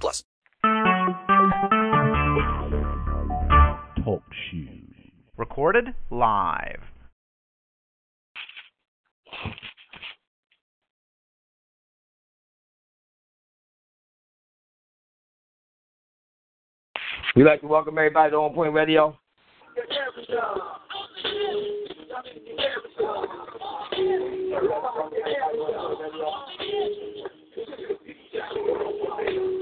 plus. Talk shoes. Recorded live. We'd like to welcome everybody to OnPoint Radio.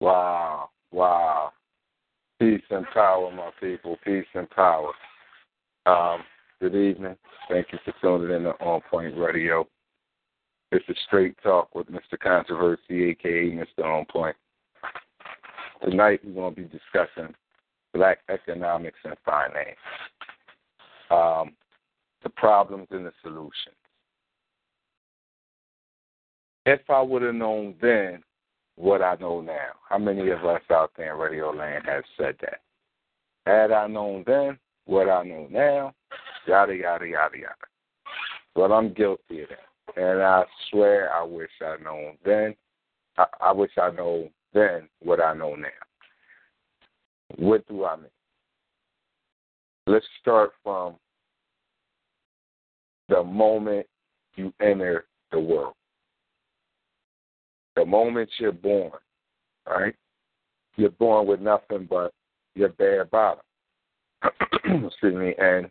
Wow, wow. Peace and power, my people. Peace and power. Um, good evening. Thank you for tuning in to On Point Radio. It's a straight talk with Mr. Controversy, aka Mr. OnPoint. Tonight we're going to be discussing black economics and finance, um, the problems and the solutions. If I would have known then what I know now, how many of us out there in Radio Land have said that? Had I known then what I know now, yada, yada, yada, yada. But I'm guilty of that. And I swear I wish I'd known then. I, I wish I know then what I know now. What do I mean? Let's start from the moment you enter the world. The moment you're born, right? You're born with nothing but your bare bottom. Excuse me, and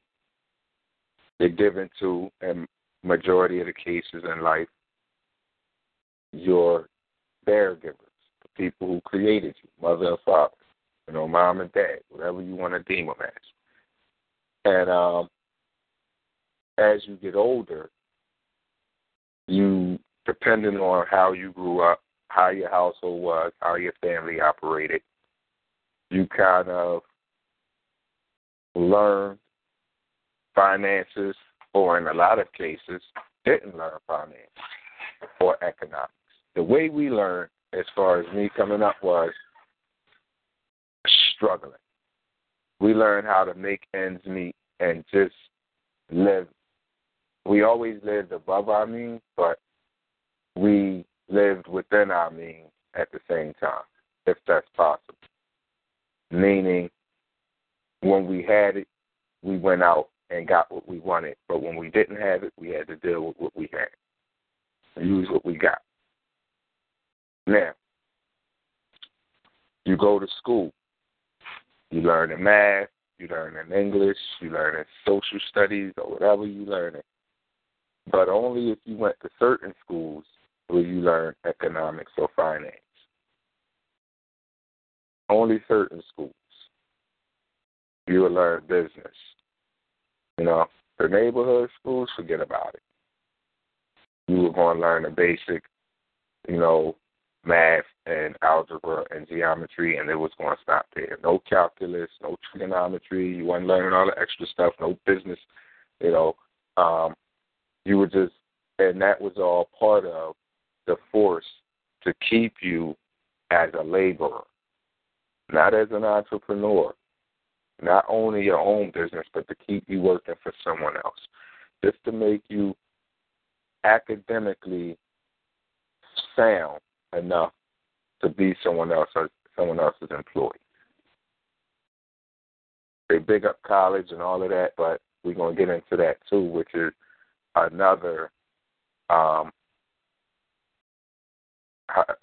you're given to, in majority of the cases in life, your caregivers, the people who created you, mother and father, you know, mom and dad, whatever you want to deem them as. And um, as you get older, you, depending on how you grew up, how your household was, how your family operated, you kind of learn finances, or in a lot of cases, didn't learn finance or economics. The way we learned, as far as me coming up, was struggling. We learned how to make ends meet and just live. We always lived above our means, but we lived within our means at the same time, if that's possible. Meaning, when we had it, we went out and got what we wanted. But when we didn't have it, we had to deal with what we had and use what we got. Now, you go to school, you learn in math, you learn in English, you learn in social studies, or whatever you learn it. But only if you went to certain schools will you learn economics or finance. Only certain schools. You will learn business. You know, the neighborhood schools, forget about it. You were going to learn the basic, you know, math and algebra and geometry, and it was going to stop there. No calculus, no trigonometry. You weren't learning all the extra stuff. No business. You know, um, you were just, and that was all part of the force to keep you as a laborer, not as an entrepreneur, not only your own business, but to keep you working for someone else. just to make you academically sound enough to be someone else someone else's employee. They big up college and all of that, but we're gonna get into that too, which is another um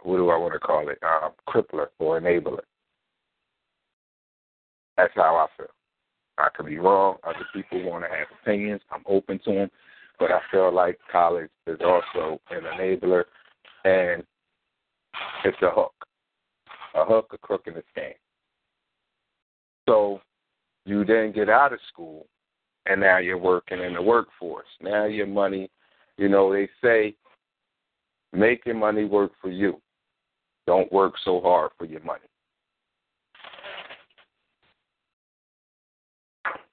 what do I want to call it? Um, crippler or enabler. That's how I feel. I could be wrong. Other people want to have opinions. I'm open to them, but I feel like college is also an enabler, and it's a hook, a hook, a crook in the scam. So you then get out of school, and now you're working in the workforce. Now your money, you know, they say, make your money work for you. Don't work so hard for your money.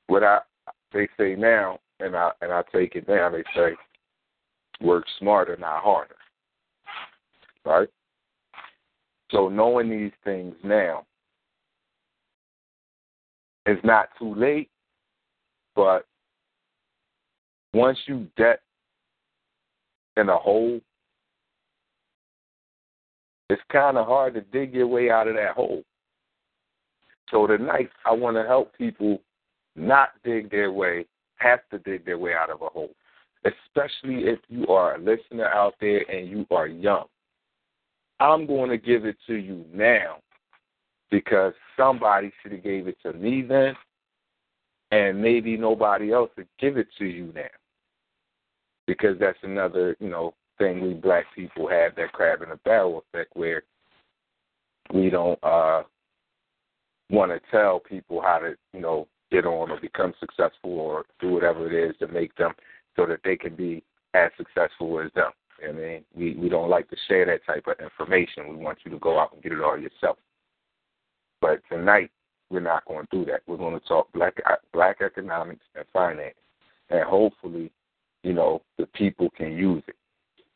what I they say now, and I and I take it now. They say work smarter, not harder. Right. So knowing these things now, it's not too late, but once you get in a hole, it's kind of hard to dig your way out of that hole. So tonight, I want to help people not dig their way, have to dig their way out of a hole, especially if you are a listener out there and you are young. I'm going to give it to you now because somebody should have gave it to me then, and maybe nobody else would give it to you now. Because that's another, you know, thing we black people have that crab in a barrel effect where we don't uh want to tell people how to, you know, get on or become successful or do whatever it is to make them so that they can be as successful as them. I mean, we we don't like to share that type of information. We want you to go out and get it all yourself. But tonight, we're not going to do that. We're going to talk black black economics and finance, and hopefully, you know, the people can use it.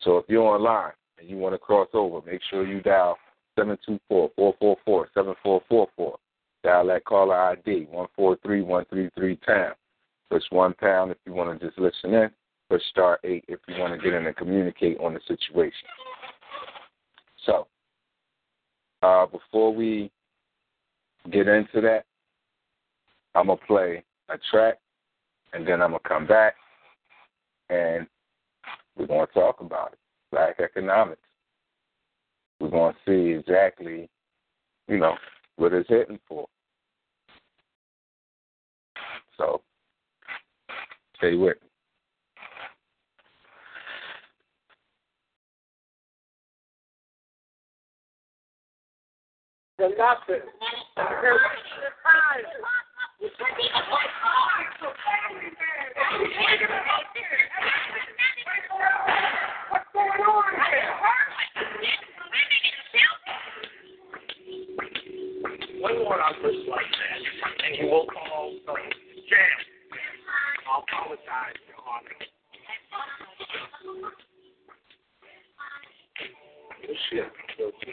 So if you're online and you want to cross over, make sure you dial seven two four four four four seven four. Dial that caller ID, 143133 pound. Push one pound if you want to just listen in. Push star eight if you want to get in and communicate on the situation. So, uh, before we get into that, I'm going to play a track and then I'm going to come back and we're going to talk about it. Black economics. We're going to see exactly, you know, what it's hitting for. So stay with me. The nothing. What's going on here? One more on this like that, and you will call the jam. I'll apologize, Your Honor. This shit will be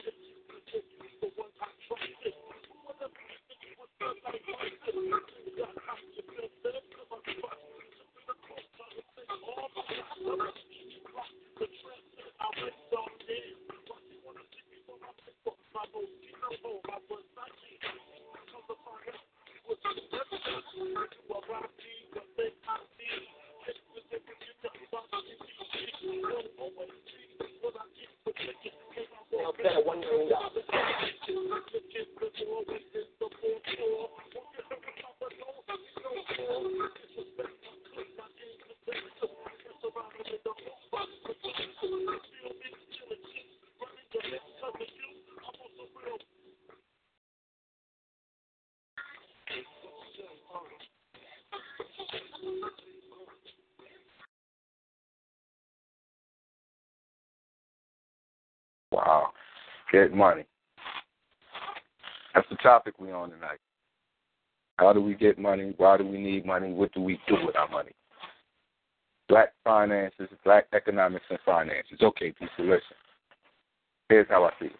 that one million dollars. Get money. That's the topic we on tonight. How do we get money? Why do we need money? What do we do with our money? Black finances, black economics and finances. Okay, people, listen. Here's how I see it.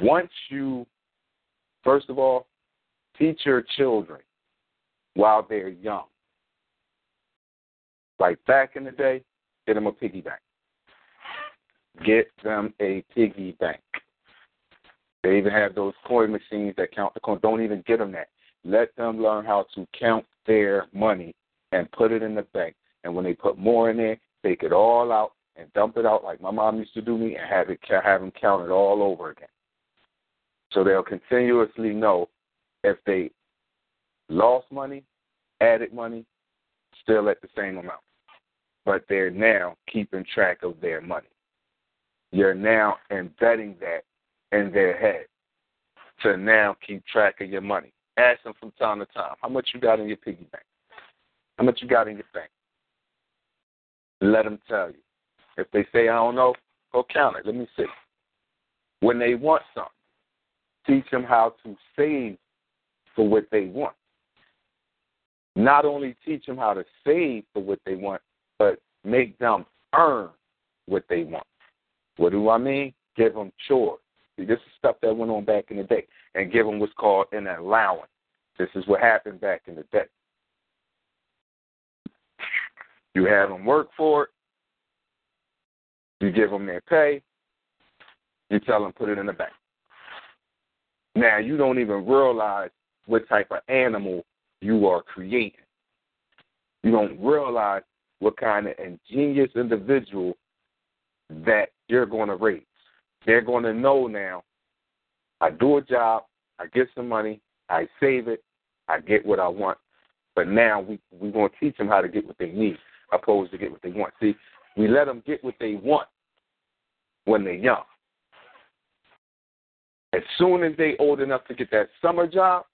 Once you, first of all, teach your children while they're young. Like back in the day, get them a piggy bank. Get them a piggy bank. They even have those coin machines that count the coin. Don't even get them that. Let them learn how to count their money and put it in the bank. And when they put more in there, take it all out and dump it out like my mom used to do me and have it have them count it all over again. So they'll continuously know if they lost money, added money, still at the same amount. But they're now keeping track of their money. You're now embedding that in their head to now keep track of your money. Ask them from time to time, how much you got in your piggy bank? How much you got in your bank? Let them tell you. If they say, I don't know, go count it. Let me see. When they want something, teach them how to save for what they want. Not only teach them how to save for what they want, but make them earn what they want. What do I mean? Give them chores. See, this is stuff that went on back in the day. And give them what's called an allowance. This is what happened back in the day. You have them work for it. You give them their pay. You tell them put it in the bank. Now you don't even realize what type of animal you are creating. You don't realize what kind of ingenious individual that you're going to raise. They're going to know now. I do a job, I get some money, I save it, I get what I want. But now we we're going to teach them how to get what they need, opposed to get what they want. See, we let them get what they want when they're young. As soon as they old enough to get that summer job,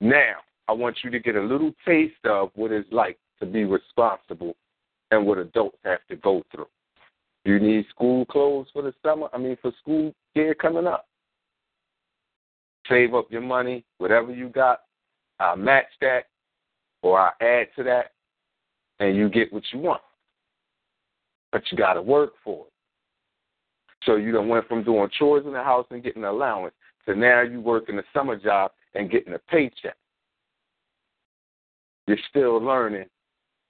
now I want you to get a little taste of what it's like to be responsible and what adults have to go through. You need school clothes for the summer, I mean for school year coming up. Save up your money, whatever you got, I'll match that or I'll add to that and you get what you want. But you gotta work for it. So you done went from doing chores in the house and getting an allowance to now you working a summer job and getting a paycheck. You're still learning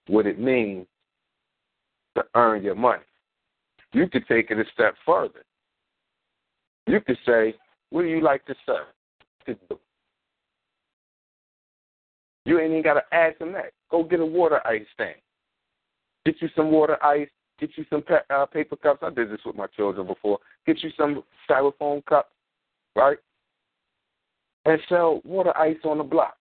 what it means to earn your money. You could take it a step further. You could say, what do you like to serve? You ain't even got to ask them that. Go get a water ice stand. Get you some water ice Get you some uh, paper cups. I did this with my children before. Get you some styrofoam cups, right? And sell water ice on the block.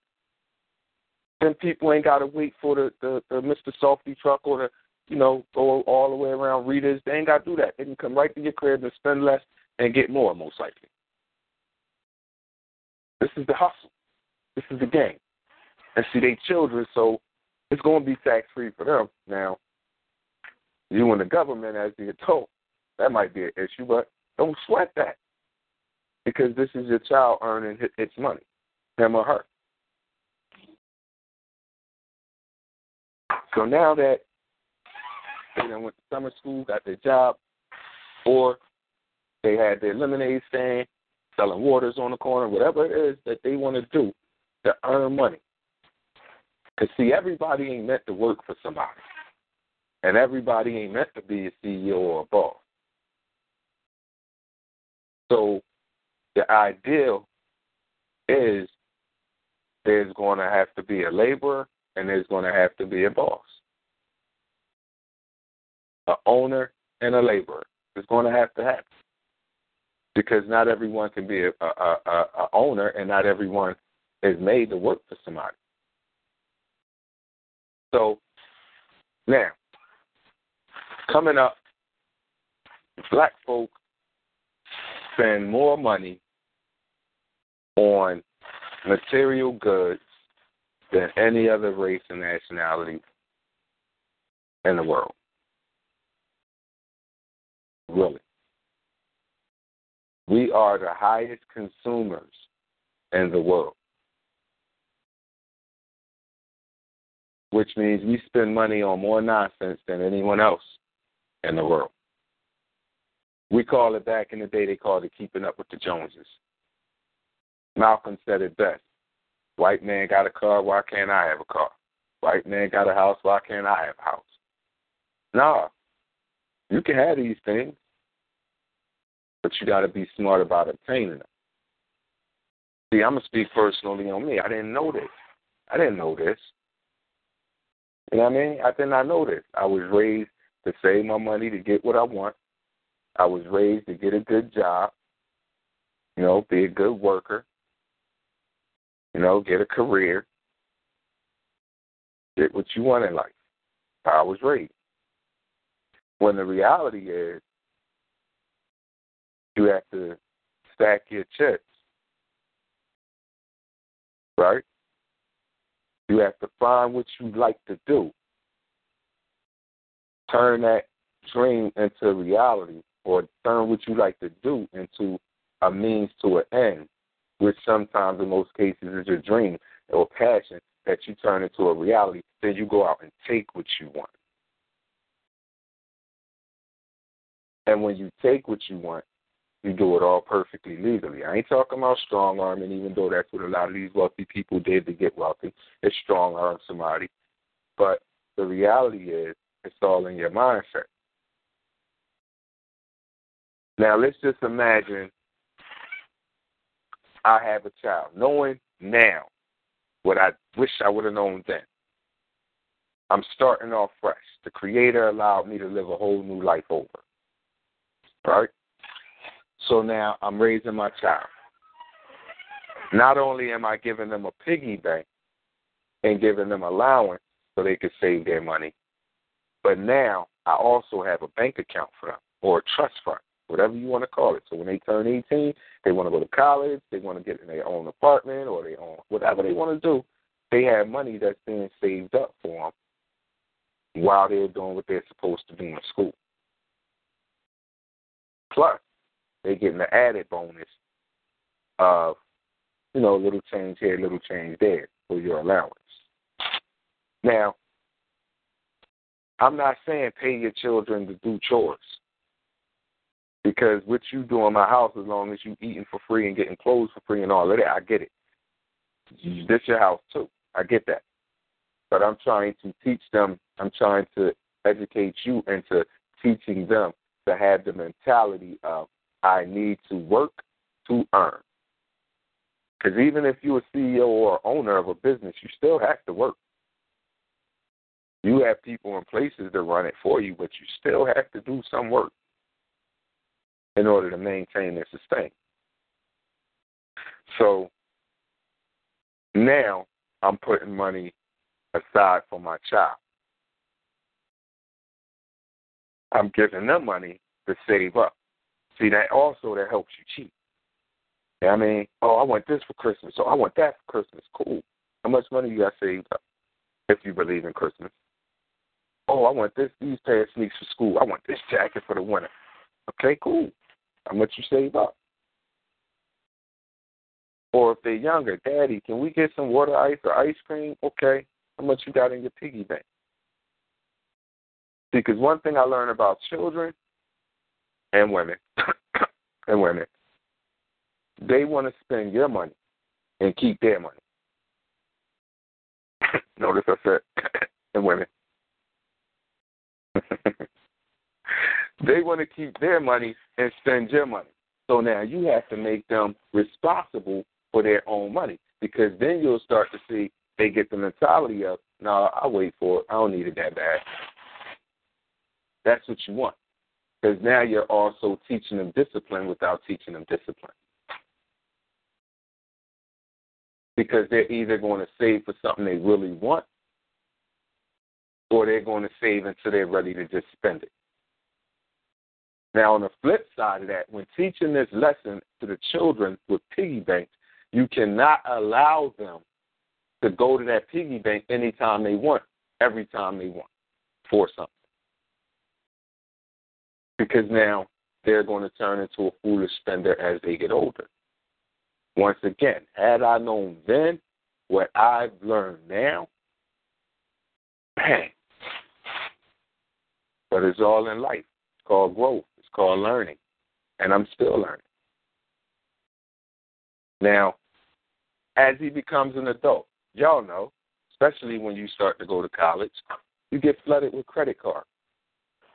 Then people ain't got to wait for the, the, the Mr. Softee truck or the, you know, go all the way around Rita's. They ain't got to do that. They can come right to your crib and spend less and get more, most likely. This is the hustle. This is the game. And see, they children, so it's going to be tax free for them. Now, you and the government as the adult, that might be an issue, but don't sweat that because this is your child earning its money, him or her. So now that they done went to summer school, got their job, or they had their lemonade stand, selling waters on the corner, whatever it is that they want to do to earn money. Because, see, everybody ain't meant to work for somebody. And everybody ain't meant to be a CEO or a boss. So the ideal is there's going to have to be a laborer and there's going to have to be a boss. A owner and a laborer. It's going to have to happen. Because not everyone can be a, a, a, a owner and not everyone is made to work for somebody. So now coming up, black folk spend more money on material goods than any other race and nationality in the world. Really. We are the highest consumers in the world. Which means we spend money on more nonsense than anyone else in the world. We call it back in the day, they called it keeping up with the Joneses. Malcolm said it best. White man got a car, why can't I have a car? White man got a house, why can't I have a house? No. You can have these things, but you got to be smart about obtaining them. See, I'm going to speak personally on me. I didn't know this. I didn't know this. You know what I mean? I did not know this. I was raised to save my money to get what I want. I was raised to get a good job, you know, be a good worker, you know, get a career, get what you want in life. I was raised. When the reality is, you have to stack your chips, right? You have to find what you like to do, turn that dream into reality, or turn what you like to do into a means to an end, which sometimes in most cases is your dream or passion that you turn into a reality. Then you go out and take what you want. And when you take what you want, you do it all perfectly legally. I ain't talking about strong arming, even though that's what a lot of these wealthy people did to get wealthy. It's strong arm somebody. But the reality is, it's all in your mindset. Now, let's just imagine I have a child, knowing now what I wish I would have known then. I'm starting off fresh. The Creator allowed me to live a whole new life over. Right? So now I'm raising my child. Not only am I giving them a piggy bank and giving them allowance so they can save their money, but now I also have a bank account for them or a trust fund, whatever you want to call it. So when they turn 18, they want to go to college, they want to get in their own apartment or they own whatever they want to do. They have money that's being saved up for them while they're doing what they're supposed to do in school. They're getting the added bonus of, you know, a little change here, a little change there for your allowance. Now, I'm not saying pay your children to do chores. Because what you do in my house, as long as you eating for free and getting clothes for free and all of that, I get it. Mm-hmm. This your house too. I get that. But I'm trying to teach them. I'm trying to educate you into teaching them to have the mentality of I need to work to earn. Because even if you're a CEO or owner of a business, you still have to work. You have people in places that run it for you, but you still have to do some work in order to maintain and sustain. So now I'm putting money aside for my child. I'm giving them money to save up. See, that also that helps you cheat. I mean, oh, I want this for Christmas, so I want that for Christmas. Cool. How much money you got saved up if you believe in Christmas? Oh, I want this these pair of sneaks for school. I want this jacket for the winter. Okay, cool. How much you save up? Or if they're younger, Daddy, can we get some water ice or ice cream? Okay. How much you got in your piggy bank? Because one thing I learned about children and women and women, they want to spend your money and keep their money. Notice I said and women. they want to keep their money and spend your money. So now you have to make them responsible for their own money because then you'll start to see they get the mentality of, no, I'll wait for it. I don't need it that bad. That's what you want. Because now you're also teaching them discipline without teaching them discipline. Because they're either going to save for something they really want or they're going to save until they're ready to just spend it. Now, on the flip side of that, when teaching this lesson to the children with piggy banks, you cannot allow them to go to that piggy bank anytime they want, every time they want, for something. Because now they're going to turn into a foolish spender as they get older. Once again, had I known then what I've learned now, man. But it's all in life. It's called growth. It's called learning. And I'm still learning. Now, as he becomes an adult, y'all know, especially when you start to go to college, you get flooded with credit cards.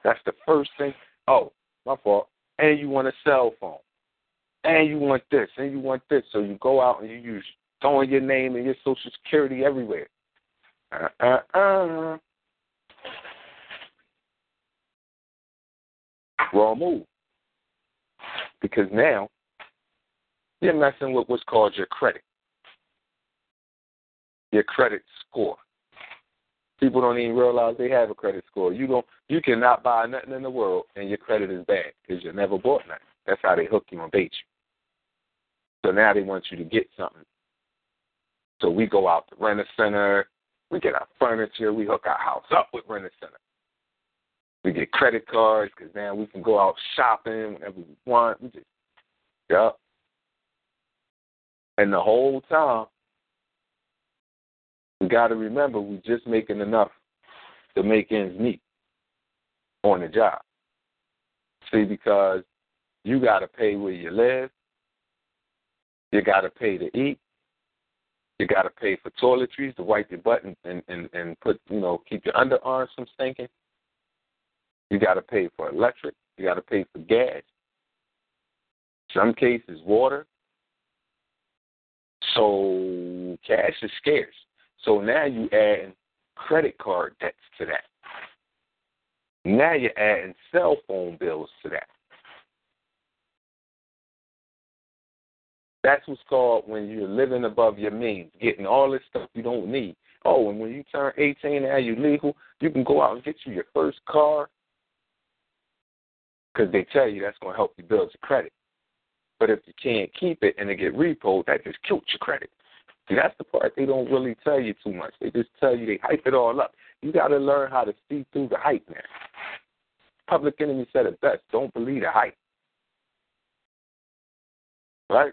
That's the first thing. Oh, my fault. And you want a cell phone. And you want this. And you want this. So you go out and you use throwing your name and your social security everywhere. Uh uh uh. Wrong move. Because now you're messing with what's called your credit. Your credit score. People don't even realize they have a credit score. You don't. You cannot buy nothing in the world, and your credit is bad because you never bought nothing. That's how they hook you and bait you. So now they want you to get something. So we go out to rent a center. We get our furniture. We hook our house up with rent a center. We get credit cards because now we can go out shopping whenever we want. We just, yep. And the whole time, we got to remember we're just making enough to make ends meet on the job. See, because you got to pay where you live, you got to pay to eat, you got to pay for toiletries to wipe your butt and, and, and, and put, you know, keep your underarms from stinking. You got to pay for electric. You got to pay for gas. Some cases, water. So cash is scarce. So now you add credit card debts to that. Now you're adding cell phone bills to that. That's what's called when you're living above your means, getting all this stuff you don't need. Oh, and when you turn 18 now you're legal, you can go out and get you your first car because they tell you that's going to help you build your credit. But if you can't keep it and it get repoed, that just kills your credit. See, that's the part they don't really tell you too much. They just tell you they hype it all up. You got to learn how to see through the hype, man. Public Enemy said it best: "Don't believe the hype." Right.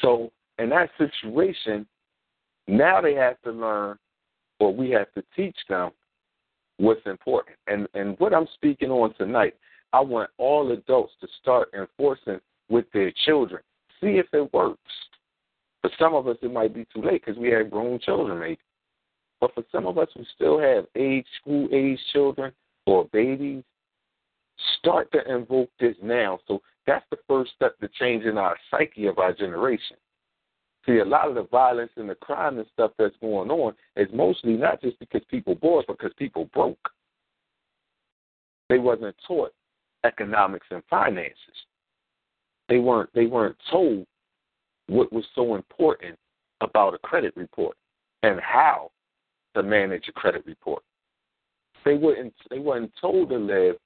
So in that situation, now they have to learn, or we have to teach them what's important. And and what I'm speaking on tonight, I want all adults to start enforcing with their children. See if it works. For some of us, it might be too late because we have grown children, maybe. But for some of us who still have age, school age children or babies, start to invoke this now. So that's the first step to changing our psyche of our generation. See, a lot of the violence and the crime and stuff that's going on is mostly not just because people bored, but because people broke. They wasn't taught economics and finances. They weren't they weren't told what was so important about a credit report and how to manage a credit report. They weren't they weren't told to live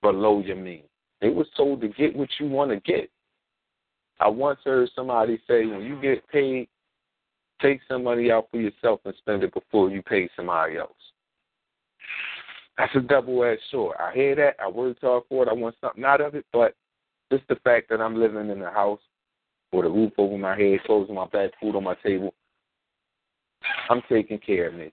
below your means. They was told to get what you want to get. I once heard somebody say, when you get paid, take some money out for yourself and spend it before you pay somebody else. That's a double edged sword. I hear that. I worked hard for it. I want something out of it. But just the fact that I'm living in a house with a roof over my head, clothes on my back, food on my table, I'm taking care of me.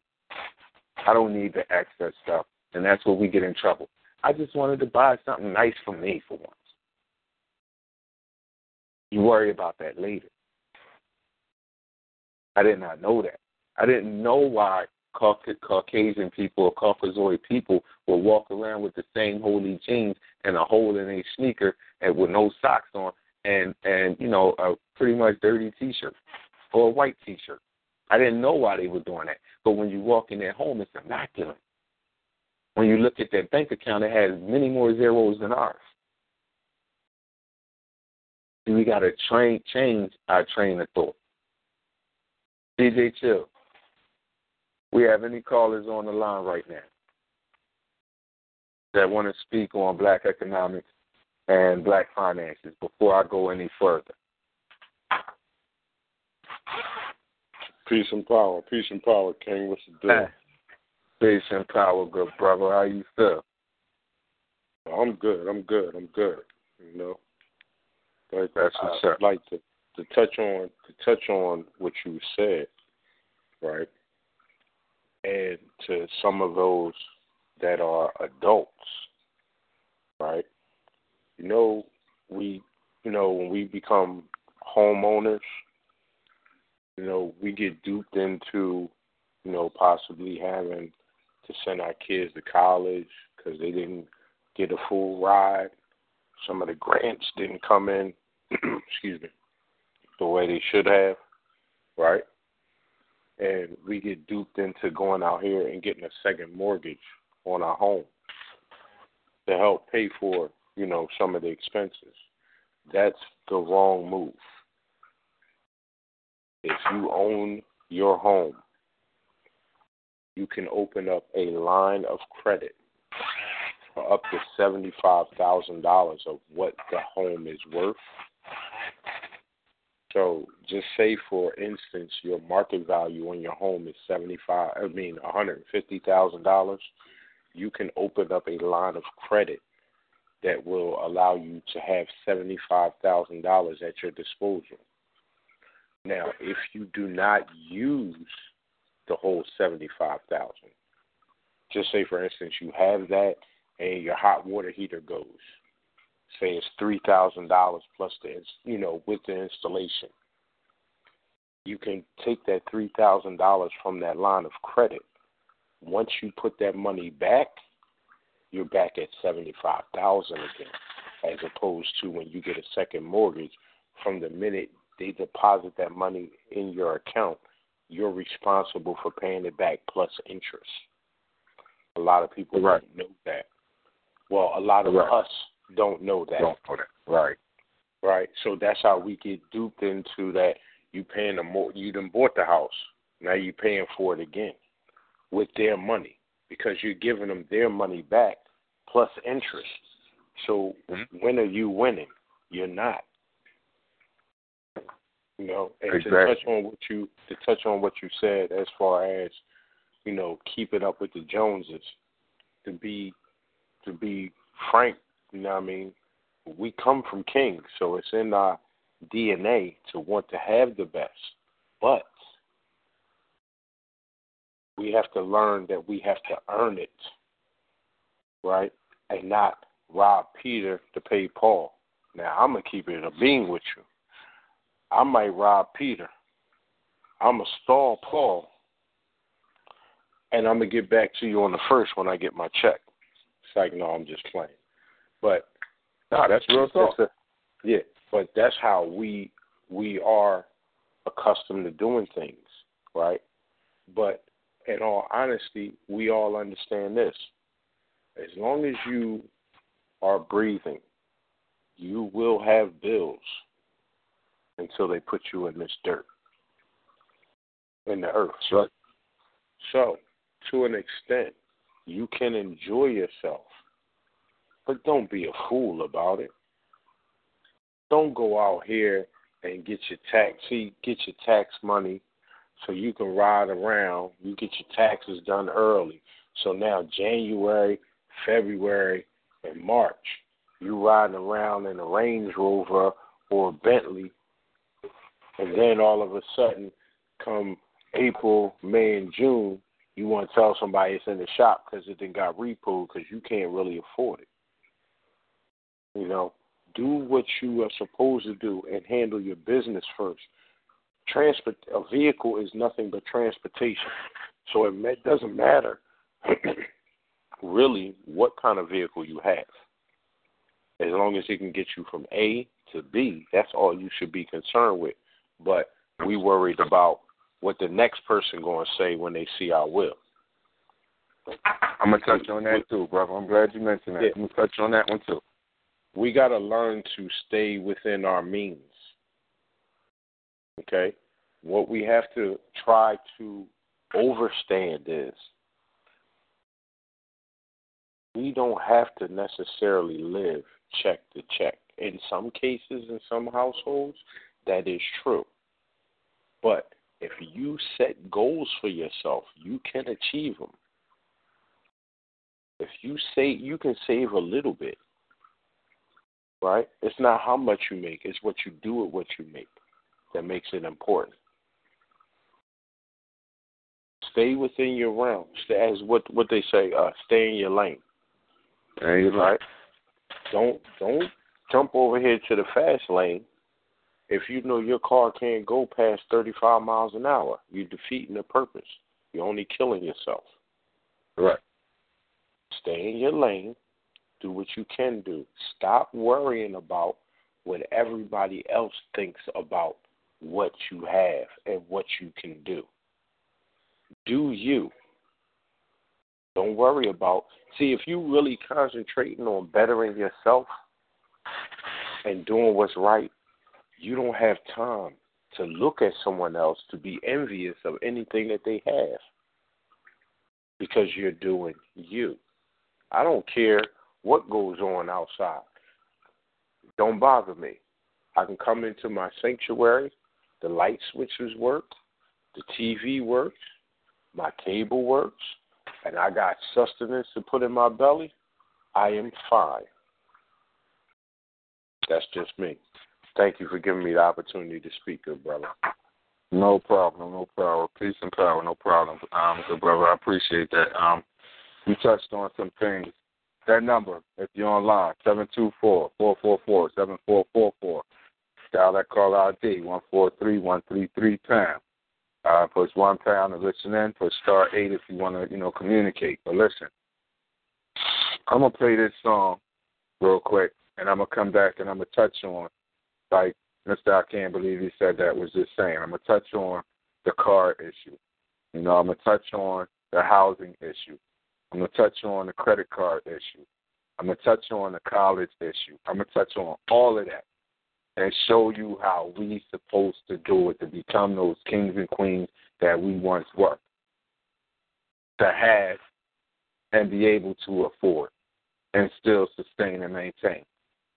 I don't need the excess stuff. And that's where we get in trouble. I just wanted to buy something nice for me for once. You worry about that later. I did not know that. I didn't know why Caucasian people or Caucasoid people will walk around with the same holy jeans and a hole in a sneaker and with no socks on and and you know a pretty much dirty T-shirt or a white T-shirt. I didn't know why they were doing that, but when you walk in their home, it's immaculate. When you look at their bank account, it has many more zeros than ours. And we got to train change our train of thought. DJ Chill, we have any callers on the line right now that want to speak on black economics and black finances before I go any further? Peace and power. Peace and power, King. What's the deal? Peace and power, good brother. How you feel? I'm good. I'm good. I'm good. You know, but That's I'd up. like to to touch on to touch on what you said, right? And to some of those that are adults, right? You know, we, you know, when we become homeowners, you know, we get duped into, you know, possibly having to send our kids to college because they didn't get a full ride. Some of the grants didn't come in, excuse me, the way they should have, right? And we get duped into going out here and getting a second mortgage on our home to help pay for, you know, some of the expenses. That's the wrong move. If you own your home, you can open up a line of credit for up to seventy-five thousand dollars of what the home is worth. So just say for instance your market value on your home is seventy-five I mean one hundred and fifty thousand dollars, you can open up a line of credit that will allow you to have seventy-five thousand dollars at your disposal. Now, if you do not use the whole seventy-five thousand, just say for instance you have that and your hot water heater goes, say it's three thousand dollars plus the you know with the installation, you can take that three thousand dollars from that line of credit. Once you put that money back, you're back at seventy five thousand again, as opposed to when you get a second mortgage. From the minute they deposit that money in your account, you're responsible for paying it back plus interest. A lot of people Right. don't know that. Well, a lot of Right. us don't know that Don't put it. Right. right? So that's how we get duped into that. You paying the more, you done bought the house. Now you're paying for it again with their money because you're giving them their money back plus interest. So Mhm. when are you winning? You're not. You know, and to touch on what you to touch on what you said as far as you know keeping up with the Joneses, to be to be frank, you know what I mean. We come from kings, so it's in our DNA to want to have the best, but we have to learn that we have to earn it, right, and not rob Peter to pay Paul. Now I'm gonna keep it in a being with you. I might rob Peter. I'm gonna stall Paul, and I'm gonna get back to you on the first when I get my check. It's like, no, I'm just playing. But No, that's real talk. a- yeah, but that's how we we are accustomed to doing things, right? But in all honesty, we all understand this. As long as you are breathing, you will have bills until they put you in this dirt, in the earth. Right. So, to an extent, you can enjoy yourself, but don't be a fool about it. Don't go out here and get your tax see, get your tax money so you can ride around. You get your taxes done early. So now January, February, and March, you riding around in a Range Rover or a Bentley, and then all of a sudden, come April, May, and June, you want to tell somebody it's in the shop because it then got repoed because you can't really afford it. You know, do what you are supposed to do and handle your business first. Transport a vehicle is nothing but transportation, so it ma- doesn't matter really what kind of vehicle you have. As long as it can get you from A to B, that's all you should be concerned with. But we worried about what the next person going to say when they see our will. I'm gonna touch on that too, brother. I'm glad you mentioned that. Yeah. I'm gonna touch on that one too. we got to learn to stay within our means. Okay? What we have to try to overstand is we don't have to necessarily live check to check. In some cases, in some households, that is true. But if you set goals for yourself, you can achieve them. If you say you can save a little bit, right? It's not how much you make, it's what you do with what you make that makes it important. Stay within your realm. Stay as what what they say, uh, stay in your lane. There you right? Don't don't jump over here to the fast lane if you know your car can't go past 35 miles an hour. You're defeating the purpose. You're only killing yourself. Right. Stay in your lane. Do what you can do. Stop worrying about what everybody else thinks about what you have and what you can do. Do you. Don't worry about. See, if you're really concentrating on bettering yourself and doing what's right, you don't have time to look at someone else to be envious of anything that they have because you're doing you. I don't care what goes on outside. Don't bother me. I can come into my sanctuary, the light switches work, the TV works, my cable works, and I got sustenance to put in my belly. I am fine. That's just me. Thank you for giving me the opportunity to speak, good brother. No problem, no problem. Peace and power, no problem. Um, good brother, I appreciate that. Um, you touched on some things. That number, if you're online, seven two four four four four seven four four four. Dial that call ID one four three one three three pound. Uh, push one pound to listen in. Push star eight if you want to, you know, communicate. But listen, I'm gonna play this song real quick, and I'm gonna come back and I'm gonna touch on like Mr. I can't believe he said that was just saying. I'm gonna touch on the car issue. You know, I'm gonna touch on the housing issue. I'm gonna touch on the credit card issue. I'm gonna touch on the college issue. I'm gonna touch on all of that and show you how we supposed to do it to become those kings and queens that we once were. To have and be able to afford and still sustain and maintain.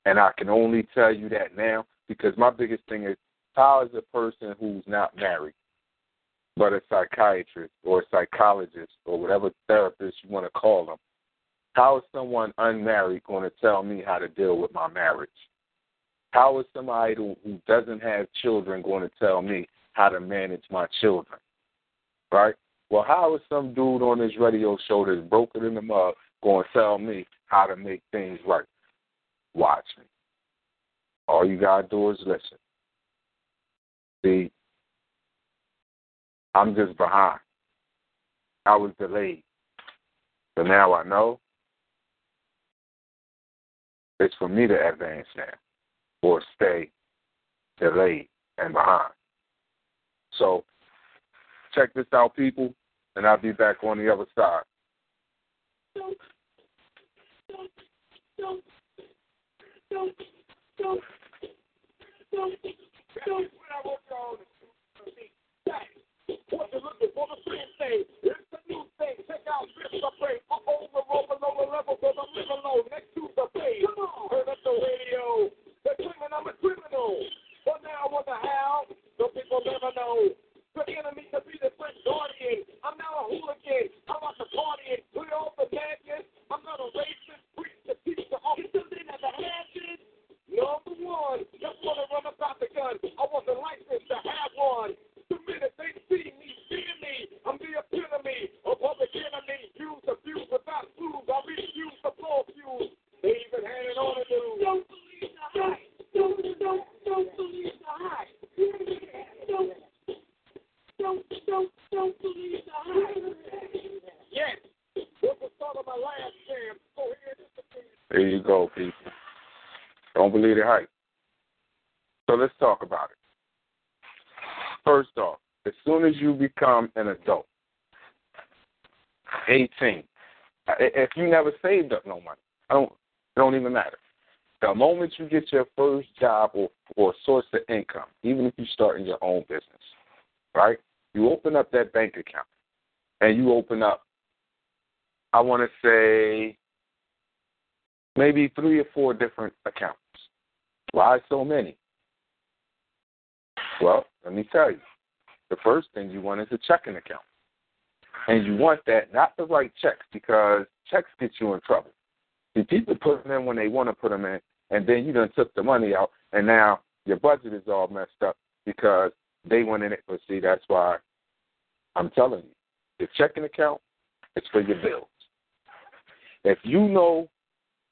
And I can only tell you that now because my biggest thing is how is a person who's not married, but a psychiatrist or a psychologist or whatever therapist you want to call them, how is someone unmarried going to tell me how to deal with my marriage? How is somebody who, doesn't have children going to tell me how to manage my children? Right? Well, how is some dude on this radio show that's broken in the mud going to tell me how to make things right? Watch me. All you gotta do is listen. See, I'm just behind. I was delayed. But now I know it's for me to advance now or stay delayed and behind. So check this out, people, and I'll be back on the other side. What you looking for the same thing? It's a new thing. Check out this the brain. Uh-oh, we're rolling over level because I'm living low next to the face. Heard at the radio. They're claiming I'm a criminal. But now I wonder how. The people never know. The enemy to be the French guardian. I'm now a hooligan. I'm about to party and clear off the madness. I'm not a racist. Preach the teach the officer in at the hatches. Number one, just want to run about the gun. I want the license to have one. The minute they see me, see me, I'm the epitome of public enemy. Use abuse without fools. I refuse to blow fuse. They even had it on the news. There you go, people. Don't believe the hype. So let's talk about it. First off, as soon as you become an adult, 18, if you never saved up no money, I don't, it don't even matter. The moment you get your first job or, or source of income, even if you start in your own business, right? You open up that bank account and you open up, I want to say, maybe three or four different accounts. Why so many? Well, let me tell you. The first thing you want is a checking account. And you want that, not to write checks, because checks get you in trouble. See, people put them in when they want to put them in, and then you done took the money out, and now your budget is all messed up because they went in it. But see, that's why I'm telling you, your checking account is for your bills. If you know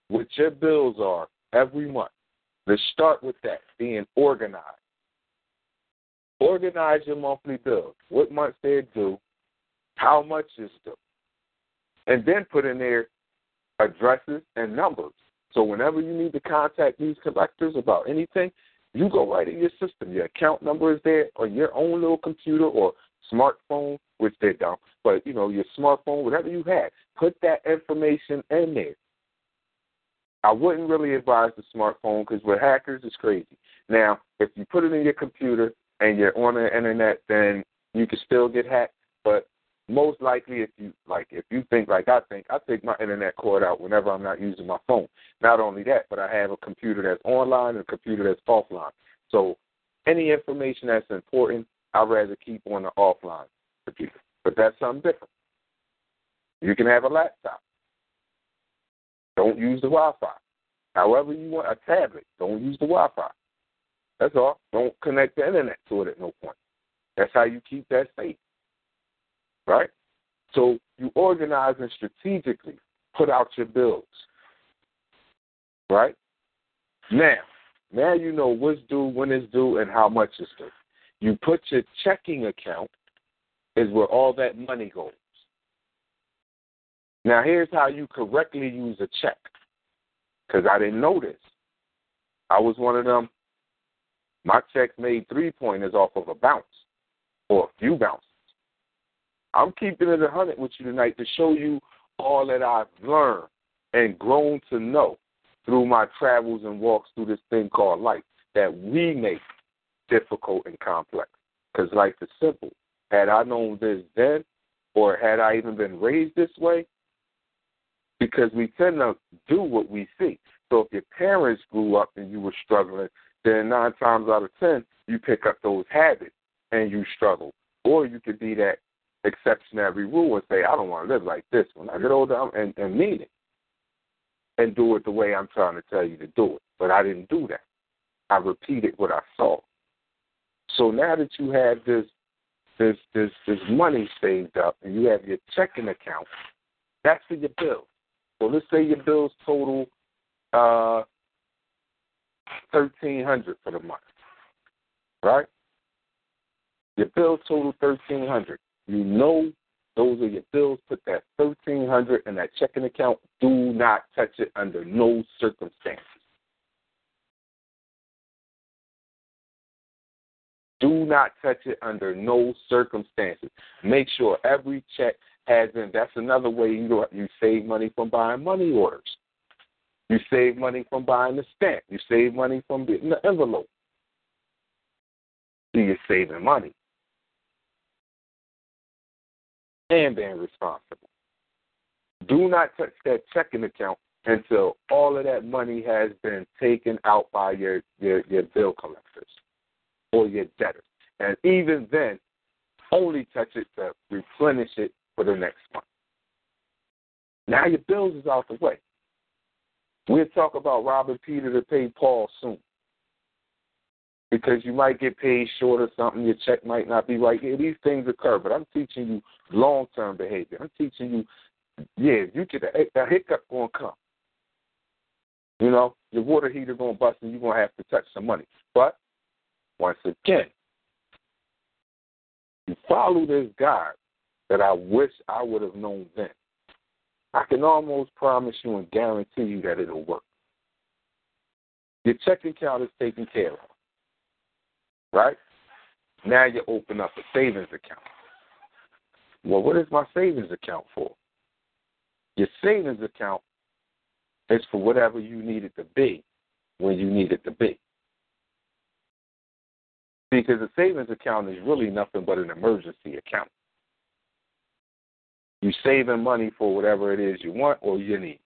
what your bills are every month, let's start with that, being organized. Organize your monthly bills. What months they're due, how much is due. And then put in there addresses and numbers. So whenever you need to contact these collectors about anything, you go right in your system. Your account number is there on your own little computer or smartphone, which they don't, but you know, your smartphone, whatever you have, put that information in there. I wouldn't really advise the smartphone because with hackers, it's crazy. Now, if you put it in your computer and you're on the internet, then you can still get hacked. But most likely, if you like, if you think like I think, I take my internet cord out whenever I'm not using my phone. Not only that, but I have a computer that's online and a computer that's offline. So any information that's important, I'd rather keep on the offline computer. But that's something different. You can have a laptop. Don't use the Wi-Fi. However you want a tablet, don't use the Wi-Fi. That's all. Don't connect the internet to it at no point. That's how you keep that safe. Right? So you organize and strategically put out your bills. Right? Now, now you know what's due, when it's due, and how much is due. You put your checking account is where all that money goes. Now here's how you correctly use a check. Because I didn't know this. I was one of them. My check made three pointers off of a bounce or a few bounces. I'm keeping it a hundred with you tonight to show you all that I've learned and grown to know through my travels and walks through this thing called life that we make difficult and complex. Because life is simple. Had I known this then, or had I even been raised this way, because we tend to do what we see. So if your parents grew up and you were struggling, then nine times out of ten, you pick up those habits and you struggle. Or you could be that exceptionary rule and say, I don't want to live like this. When I get older, and, and mean it. And do it the way I'm trying to tell you to do it. But I didn't do that. I repeated what I saw. So now that you have this this this this money saved up and you have your checking account, that's for your bills. So let's say your bills total uh thirteen hundred for the month. Right? Your bills total thirteen hundred. You know those are your bills. Put that thirteen hundred in that checking account. Do not touch it under no circumstances. Do not touch it under no circumstances. Make sure every check has in. That's another way you you save money from buying money orders. You save money from buying the stamp. You save money from getting the envelope. So you're saving money and being responsible. Do not touch that checking account until all of that money has been taken out by your, your, your bill collectors or your debtors. And even then, only touch it to replenish it for the next month. Now your bills is out the way. We'll talk about robbing Peter to pay Paul soon. Because you might get paid short or something, your check might not be right. Yeah, these things occur, but I'm teaching you long term behavior. I'm teaching you, yeah, you get a, a hiccup gonna come. You know, your water heater gonna bust and you're gonna have to touch some money. But once again, you follow this guide that I wish I would have known then. I can almost promise you and guarantee you that it'll work. Your checking account is taken care of. Right? Now you open up a savings account. Well, what is my savings account for? Your savings account is for whatever you need it to be when you need it to be. Because a savings account is really nothing but an emergency account. You're saving money for whatever it is you want or you need.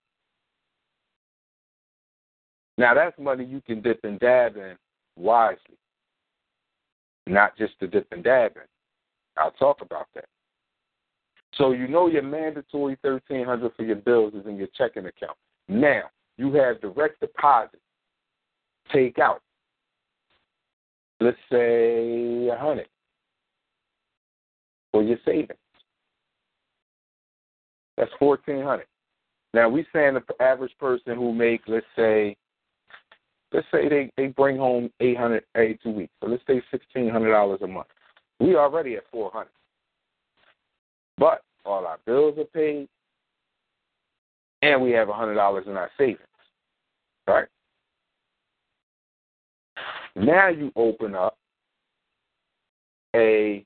Now that's money you can dip and dab in wisely. Not just the dip and dab in. I'll talk about that. So you know your mandatory thirteen hundred for your bills is in your checking account. Now you have direct deposit. Take out. Let's say a hundred for your savings. That's fourteen hundred. Now we saying the average person who make, let's say, let's say they they bring home eight hundred every two weeks. So let's say sixteen hundred dollars a month. We already at four hundred. But all our bills are paid, and we have a hundred dollars in our savings. Right? Now you open up a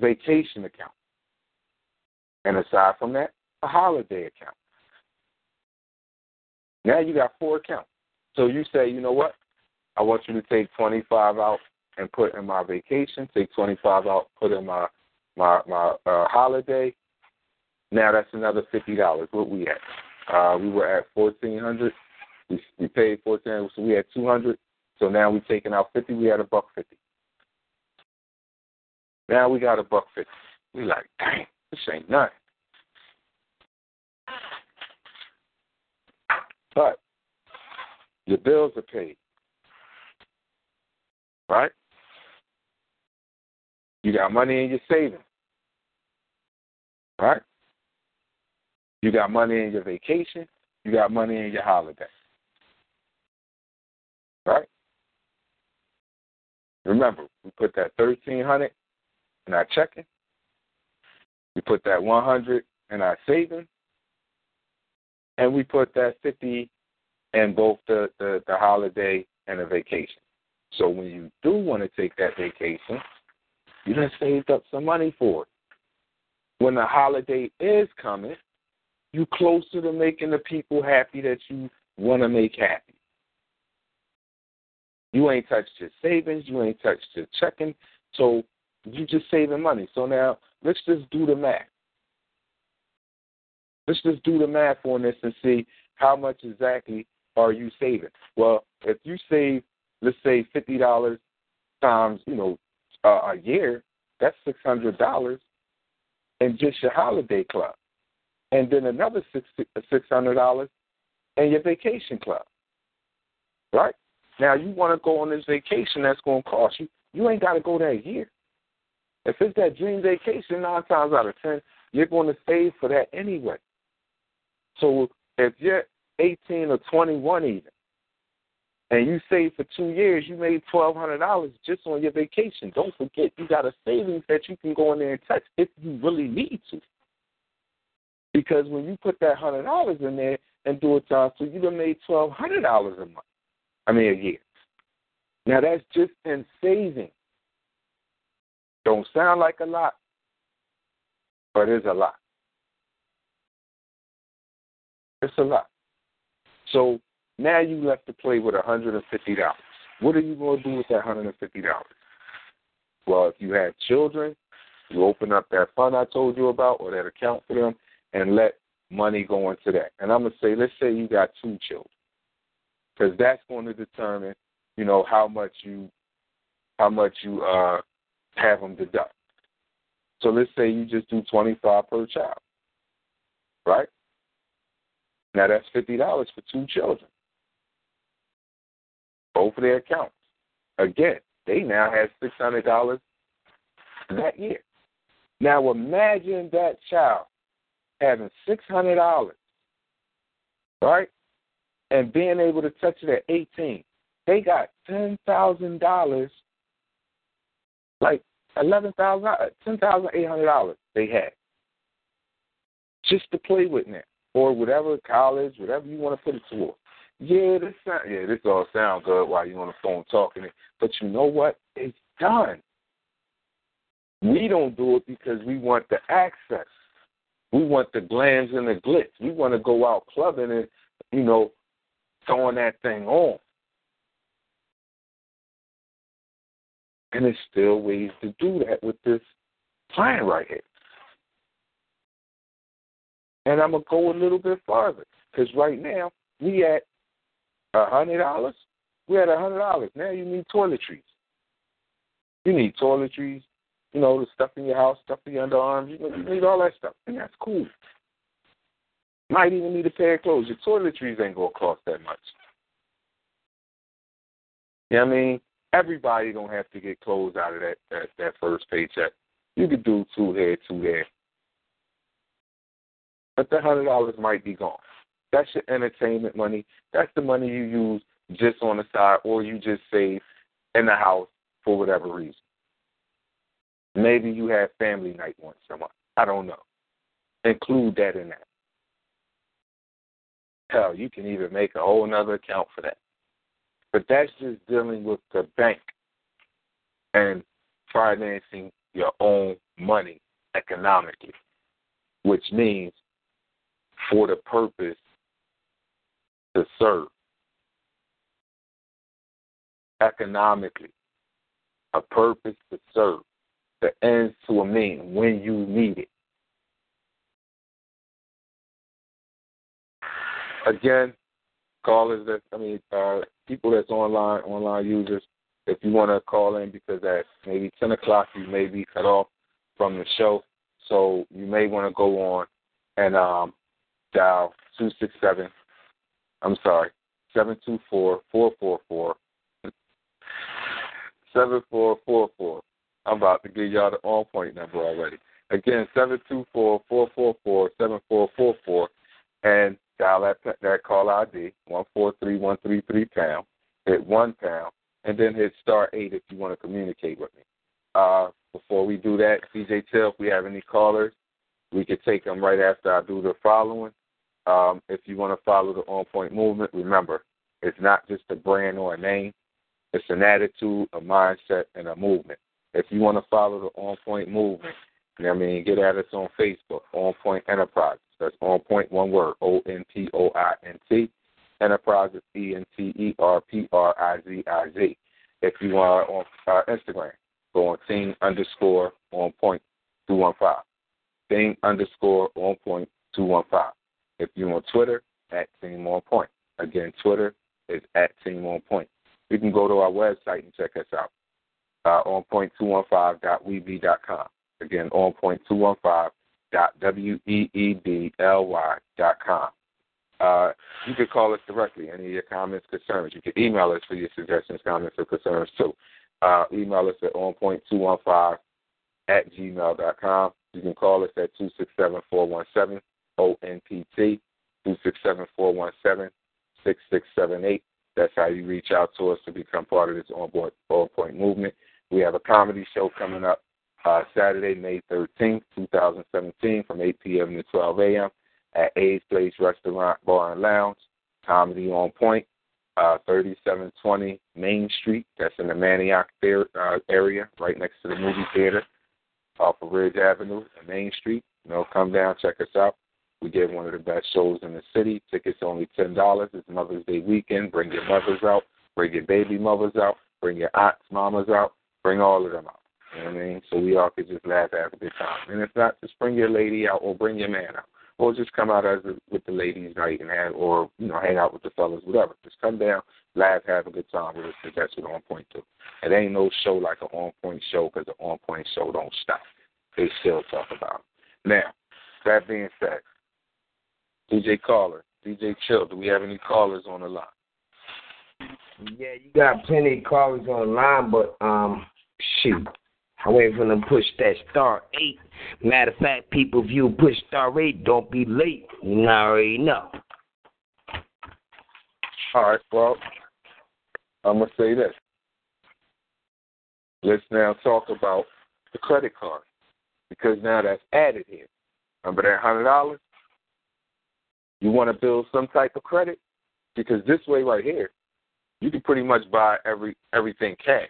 vacation account. And aside from that, a holiday account. Now you got four accounts. So you say, you know what? I want you to take 25 out and put in my vacation, take 25 out, put in my my my uh, holiday. Now that's another fifty dollars. What we at? Uh, we were at fourteen hundred. We we paid fourteen, so we had two hundred. So now we're taking out fifty. We had a buck fifty. Now we got a buck fifty. We like, dang, this ain't nothing. But your bills are paid. Right? You got money in your savings. Right? You got money in your vacation. You got money in your holiday. Right? Remember, we put that thirteen hundred in our checking. We put that one hundred in our savings, and we put that fifty in both the, the, the holiday and the vacation. So when you do want to take that vacation, you done saved up some money for it. When the holiday is coming, you closer to making the people happy that you want to make happy. You ain't touched your savings, you ain't touched your checking, so you just saving money. So now let's just do the math. Let's just do the math on this and see how much exactly are you saving. Well, if you save, let's say fifty dollars times, you know, uh, a year, that's six hundred dollars in just your holiday club, and then another six six hundred dollars in your vacation club. Right now, you want to go on this vacation that's going to cost you. You ain't got to go that year. If it's that dream vacation, nine times out of ten, you're going to save for that anyway. So if you're 18 or 21 even, and you save for two years, you made twelve hundred dollars just on your vacation. Don't forget you got a savings that you can go in there and touch if you really need to. Because when you put that hundred dollars in there and do it times two, you'd have made twelve hundred dollars a month. I mean a year. Now that's just in saving. Don't sound like a lot, but it's a lot. It's a lot. So now you left to play with $150. What are you going to do with that $150? Well, if you have children, you open up that fund I told you about or that account for them and let money go into that. And I'm going to say, let's say you got two children because that's going to determine, you know, how much you how much you uh have them deduct. So let's say you just do 25 per child, right? Now that's fifty dollars for two children. Both of their accounts. Again, they now have six hundred dollars that year. Now imagine that child having six hundred dollars, right? And being able to touch it at eighteen. They got ten thousand dollars, like eleven thousand, ten thousand eight hundred dollars they had just to play with now or whatever college, whatever you want to put it towards. Yeah, this sound, yeah, this all sound good while you're on the phone talking it, but you know what? It's done. We don't do it because we want the access. We want the glands and the glitz. We want to go out clubbing and, you know, throwing that thing on. And there's still ways to do that with this plan right here. And I'm gonna go a little bit farther because right now we at a hundred dollars. We at a hundred dollars. Now you need toiletries. You need toiletries. you know, the stuff in your house, stuff in your underarms. You, you need all that stuff, and that's cool. Might even need a pair of clothes. Your toiletries ain't gonna cost that much. You know what I mean? Everybody gonna have to get clothes out of that that, that first paycheck. You could do two here, two there. But the hundred dollars might be gone. That's your entertainment money. That's the money you use just on the side or you just save in the house for whatever reason. Maybe you have family night once a month. I don't know. Include that in that. Hell, you can even make a whole nother account for that. But that's just dealing with the bank and financing your own money economically, which means for the purpose to serve economically, a purpose to serve, the ends to a mean when you need it. Again, callers that I mean, uh, people that's online, online users, if you want to call in because at maybe ten o'clock you may be cut off from the show, so you may want to go on and um, dial two six seven. I'm sorry, seven two four four four four seven four four four. I'm about to give y'all the on point number already. Again, seven two four four four four seven four four four, and dial that that call ID one four three one three three pound. Hit one pound, and then hit star eight if you want to communicate with me. Uh, before we do that, DJ Chill, if we have any callers, we could take them right after I do the following. Um, if you want to follow the On Point movement, remember it's not just a brand or a name. It's an attitude, a mindset, and a movement. If you want to follow the On Point movement, I mean, get at us on Facebook, On Point Enterprises. That's On Point, one word, O N P O I N T. Enterprises, E N T E R P R I Z I Z. If you are on uh, Instagram, go on team underscore on point 215. Team underscore on point 215. If you're on Twitter, at team on point. Again, Twitter is at team on point. You can go to our website and check us out. Uh, onpoint215.weebly.com. Again, onpoint215.weebly.com. Uh, you can call us directly. Any of your comments, concerns. You can email us for your suggestions, comments, or concerns too. Uh, email us at onpoint215 at gmail.com. You can call us at 267-417 ONPT 267-417-6678. That's how you reach out to us to become part of this on board on point movement. We have a comedy show coming up uh, Saturday, May 13th, 2017, from 8 p.m. to 12 a.m. at A's Place Restaurant, Bar and Lounge. Comedy on point, uh, 3720 Main Street. That's in the Manayunk uh, area, right next to the movie theater, off of Ridge Avenue and Main Street. You know, come down, check us out. We give one of the best shows in the city. Tickets only ten dollars. It's Mother's Day weekend. Bring your mothers out. Bring your baby mothers out. Bring your aunts, mamas out. Bring all of them out. You know what I mean? So we all could just laugh, have a good time. And if not, just bring your lady out or bring your man out. Or just come out as a, with the ladies night and have, or you know, hang out with the fellas, whatever. Just come down, laugh, have a good time with us. Cause that's what On Point do. It ain't no show like an On Point show because the On Point show don't stop. They still talk about it. Now, that being said, DJ Caller, DJ Chill, do we have any callers on the line? Yeah, you got plenty of callers on the line, but um, shoot, I'm waiting for them to push that star eight. Matter of fact, people, if you push star eight, don't be late. You already know. All right, well, I'm gonna say this. Let's now talk about the credit card because now that's added here. Remember that hundred dollars? You want to build some type of credit because this way right here, you can pretty much buy every everything cash.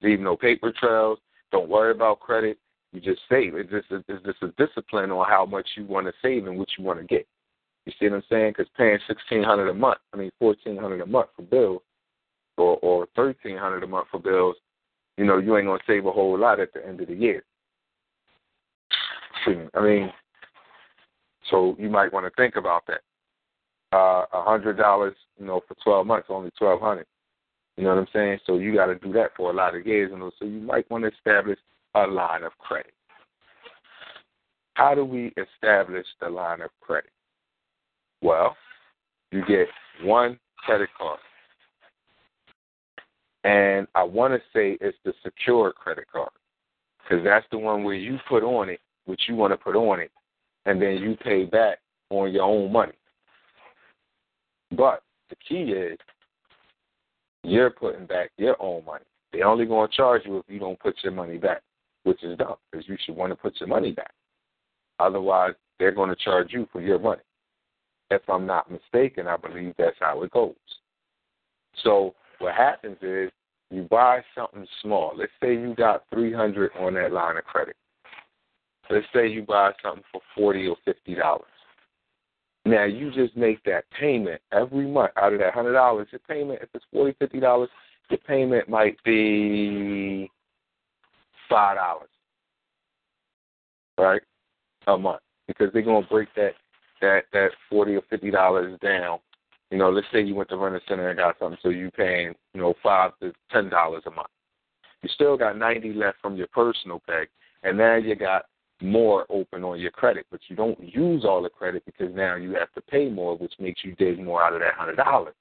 Leave no paper trails. Don't worry about credit. You just save. It's just a, it's just a discipline on how much you want to save and what you want to get. You see what I'm saying? Because paying sixteen hundred a month, I mean fourteen hundred a month for bills, or or thirteen hundred a month for bills, you know, you ain't gonna save a whole lot at the end of the year. I mean, so you might want to think about that. Uh, a hundred dollars, you know, for twelve months, only twelve hundred. You know what I'm saying? So you got to do that for a lot of years, and so you might want to establish a line of credit. How do we establish the line of credit? Well, you get one credit card. And I want to say it's the secure credit card because that's the one where you put on it what you want to put on it, and then you pay back on your own money. But the key is you're putting back your own money. They're only going to charge you if you don't put your money back, which is dumb because you should want to put your money back. Otherwise, they're going to charge you for your money. If I'm not mistaken, I believe that's how it goes. So what happens is you buy something small. Let's say you got 300 on that line of credit. Let's say you buy something for 40 or 50 dollars. Now you just make that payment every month out of that hundred dollars. Your payment, if it's forty, fifty dollars, your payment might be five dollars, right, a month, because they're gonna break that that that forty or fifty dollars down. You know, let's say you went to Rent-A-Center and got something, so you paying you know five to ten dollars a month. You still got ninety left from your personal pay, and now you got more open on your credit, but you don't use all the credit because now you have to pay more, which makes you dig more out of that hundred dollars.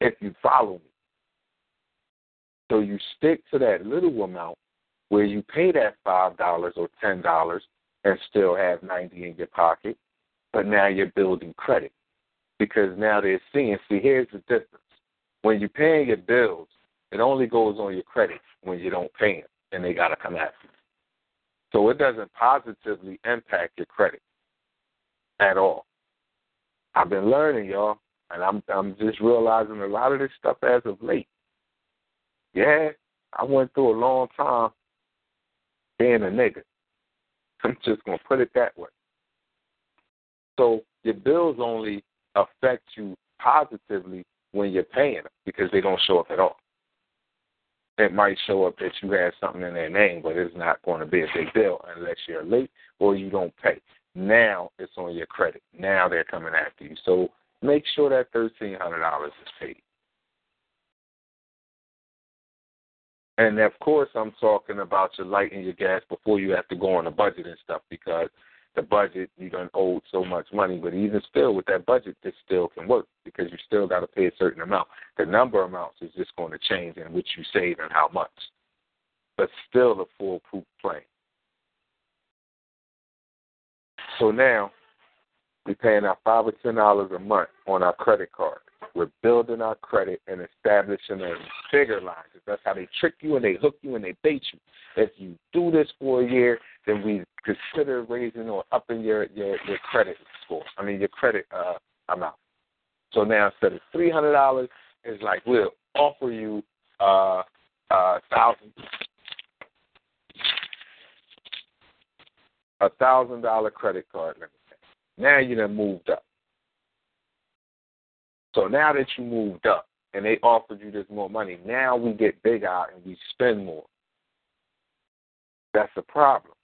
If you follow me. So you stick to that little amount where you pay that five dollars or ten dollars and still have ninety in your pocket, but now you're building credit. Because now they're seeing, see here's the difference. When you're paying your bills, it only goes on your credit when you don't pay them and they gotta come after you. So it doesn't positively impact your credit at all. I've been learning, y'all, and I'm I'm just realizing a lot of this stuff as of late. Yeah, I went through a long time being a nigga. I'm just gonna put it that way. So your bills only affect you positively when you're paying them because they don't show up at all it might show up that you have something in their name, but it's not going to be a big deal unless you're late or you don't pay. Now it's on your credit. Now they're coming after you. So make sure that thirteen hundred dollars is paid. And of course, I'm talking about your light and your gas before you have to go on a budget and stuff because the budget you done owed so much money, but even still with that budget, this still can work because you still got to pay a certain amount. The number amounts is just going to change in which you save and how much, but still a foolproof plan. So now we're paying our five or ten dollars a month on our credit card. We're building our credit and establishing a bigger line. That's how they trick you and they hook you and they bait you. If you do this for a year, then we consider raising or upping your your, your credit score. I mean your credit uh, amount. So now instead of three hundred dollars, it's like we'll offer you uh a thousand a thousand dollar credit card limit. Now you done moved up. So now that you moved up and they offered you this more money, now we get big out and we spend more. That's a problem.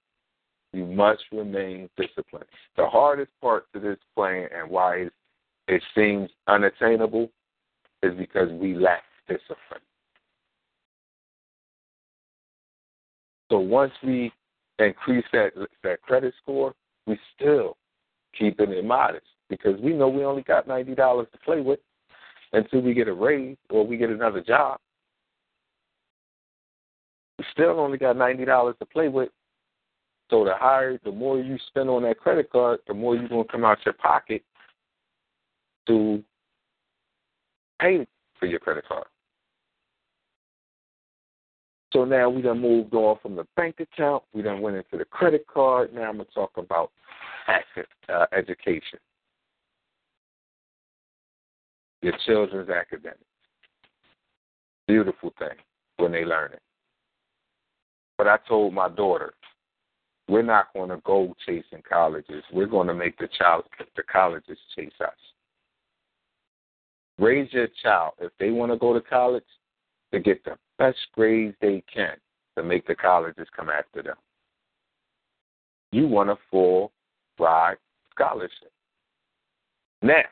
You must remain disciplined. The hardest part to this plan and why it, seems unattainable is because we lack discipline. So once we increase that that credit score, we still keeping it modest because we know we only got ninety dollars to play with until we get a raise or we get another job. We still only got ninety dollars to play with. So the higher, the more you spend on that credit card, the more you're gonna come out your pocket to pay for your credit card. So now we done moved on from the bank account. We done went into the credit card. Now I'm gonna talk about active, uh, education. Your children's academics. Beautiful thing when they learn it. But I told my daughter, we're not going to go chasing colleges. We're going to make the child the colleges chase us. Raise your child if they want to go to college to get the best grades they can to make the colleges come after them. You want a full ride scholarship. Now,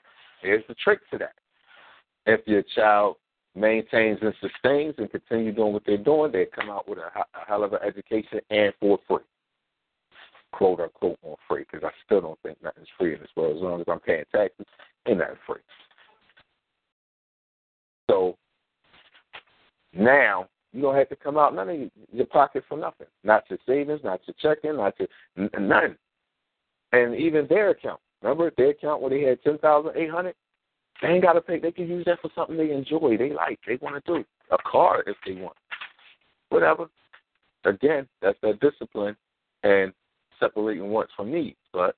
here's the trick to that. If your child maintains and sustains and continue doing what they're doing, they come out with a, a hell of an education and for free. Quote unquote on free, because I still don't think nothing's free in this world. As long as I'm paying taxes, ain't nothing free. So now you don't have to come out none of your pocket for nothing. Not your savings, not your checking, not your none. And even their account. Remember their account where they had ten thousand eight hundred? They ain't gotta pay they can use that for something they enjoy, they like, they wanna do. A car if they want. Whatever. Again, that's that discipline and separating wants from needs. But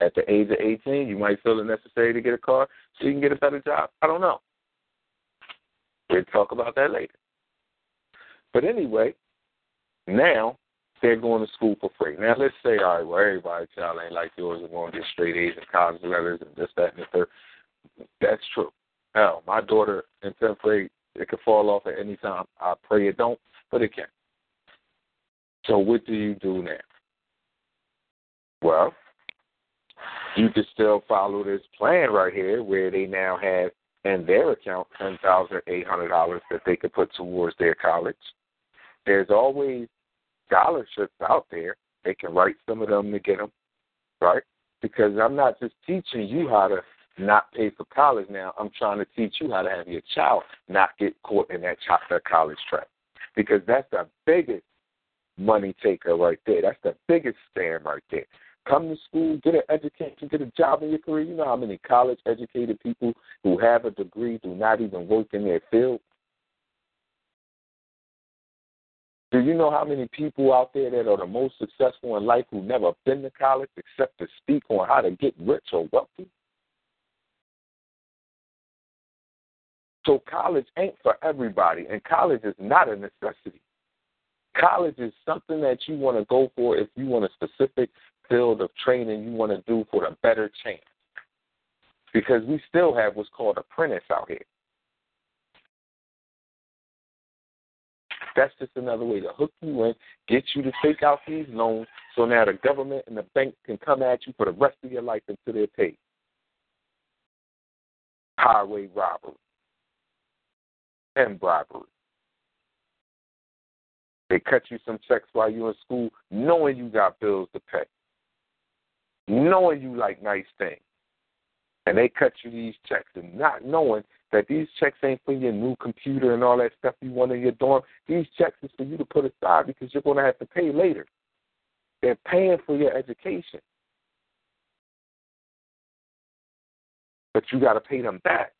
at the age of 18, you might feel it necessary to get a car so you can get a better job. I don't know. We'll talk about that later. But anyway, now they're going to school for free. Now let's say, all right, well everybody's child ain't like yours are going to get straight A's and college letters and this, that, and the third. That's true. Hell, my daughter in tenth grade, it could fall off at any time. I pray it don't, but it can. So what do you do now? Well, you can still follow this plan right here where they now have in their account ten thousand eight hundred dollars that they could put towards their college. There's always scholarships out there. They can write some of them to get them, right? Because I'm not just teaching you how to not pay for college now. I'm trying to teach you how to have your child not get caught in that college trap. Because that's the biggest money taker right there. That's the biggest scam right there. Come to school, get an education, get a job in your career. You know how many college educated people who have a degree do not even work in their field? Do you know how many people out there that are the most successful in life who never been to college except to speak on how to get rich or wealthy? So college ain't for everybody, and college is not a necessity. College is something that you want to go for if you want a specific field of training you want to do for a better chance. Because we still have what's called apprentice out here. That's just another way to hook you in, get you to take out these loans so now the government and the bank can come at you for the rest of your life until they're paid. Highway robbery and bribery. They cut you some checks while you're in school, knowing you got bills to pay, knowing you like nice things. And they cut you these checks and not knowing that these checks ain't for your new computer and all that stuff you want in your dorm. These checks is for you to put aside because you're going to have to pay later. They're paying for your education. But you got to pay them back.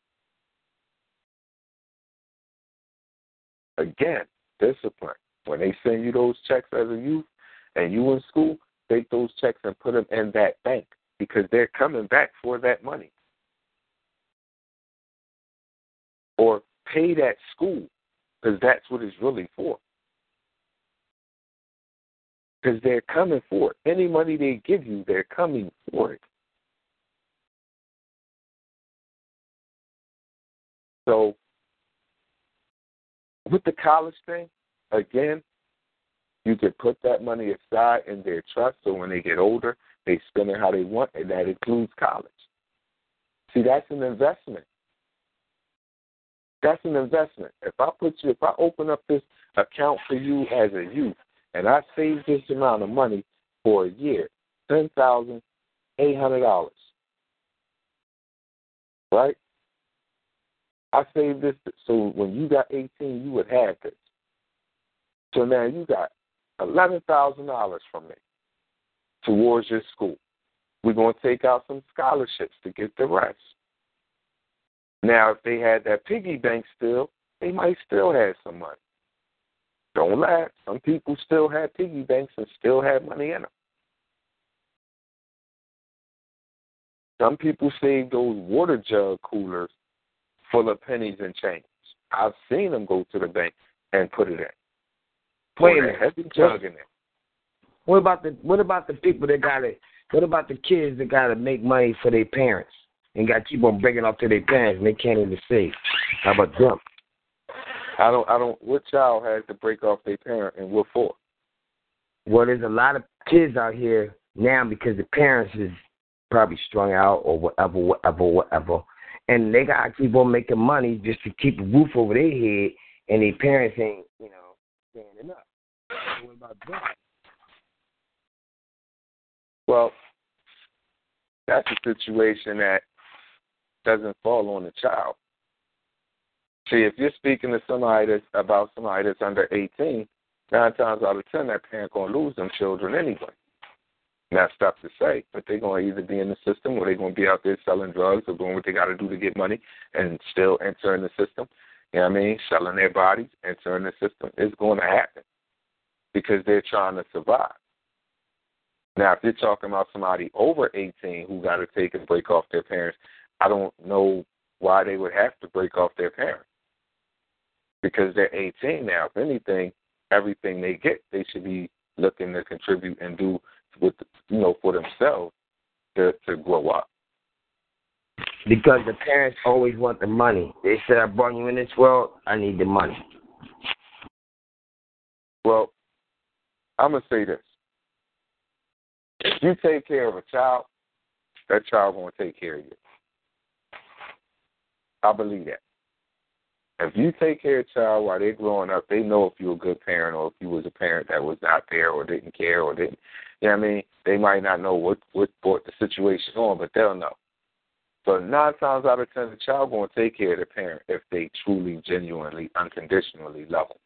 Again, discipline. When they send you those checks as a youth and you in school, take those checks and put them in that bank because they're coming back for that money. Or pay that school because that's what it's really for. Because they're coming for it. Any money they give you, they're coming for it. So with the college thing, again, you could put that money aside in their trust so when they get older, they spend it how they want, and that includes college. See, that's an investment. That's an investment. If I put you, if I open up this account for you as a youth, and I save this amount of money for a year, ten thousand eight hundred dollars, right? I saved this so when you got 18, you would have this. So now you got eleven thousand dollars from me towards your school. We're going to take out some scholarships to get the rest. Now, if they had that piggy bank still, they might still have some money. Don't laugh. Some people still have piggy banks and still have money in them. Some people save those water jug coolers full of pennies and change. I've seen them go to the bank and put it in. Wait a minute. Heavy jug in there. What about the what about the people that gotta what about the kids that gotta make money for their parents and gotta keep on breaking off to their parents and they can't even save? How about them? I don't I don't what child has to break off their parent and what for? Well there's a lot of kids out here now because the parents is probably strung out or whatever, whatever, whatever. and they gotta keep on making money just to keep a roof over their head, and their parents ain't, you know, standing up. What about that? Well, that's a situation that doesn't fall on the child. See, if you're speaking to somebody that's about somebody that's under 18, nine times out of ten, that parent gonna lose them children anyway. And that's to say, but they're gonna either be in the system or they're gonna be out there selling drugs or doing what they got to do to get money and still entering the system. You know what I mean? Selling their bodies, entering the system. It's to happen because they're trying to survive. Now, if you're talking about somebody over 18 who got to take and break off their parents, I don't know why they would have to break off their parents because they're 18 now. If anything, everything they get, they should be looking to contribute and do with you know for themselves to to grow up. Because the parents always want the money. They said, "I brought you in this world. I need the money." Well, I'm gonna say this: if you take care of a child, that child gonna take care of you. I believe that. If you take care of a child while they're growing up, they know if you're a good parent or if you was a parent that was not there or didn't care or didn't you know what I mean? They might not know what what brought the situation on, but they'll know. So nine times out of ten, the child gonna take care of the parent if they truly, genuinely, unconditionally love them.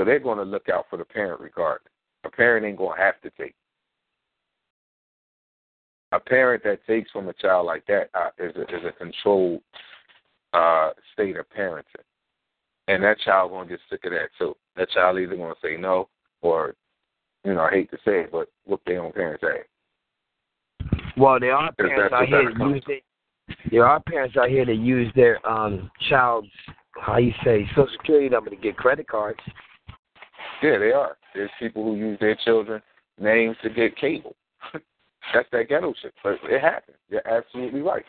So they're gonna look out for the parent regardless. A parent ain't gonna have to take. A parent that takes from a child like that uh, is a, is a controlled uh, state of parenting, and that child gonna get sick of that too. That child either gonna say no or you know, I hate to say it, but whoop their own parents' ass. Well, there are parents out here that use their, there are parents out here that use their um child's how you say social security number to get credit cards. Yeah, they are. There's people who use their children names to get cable. That's that ghetto shit. But it happens. You're absolutely right.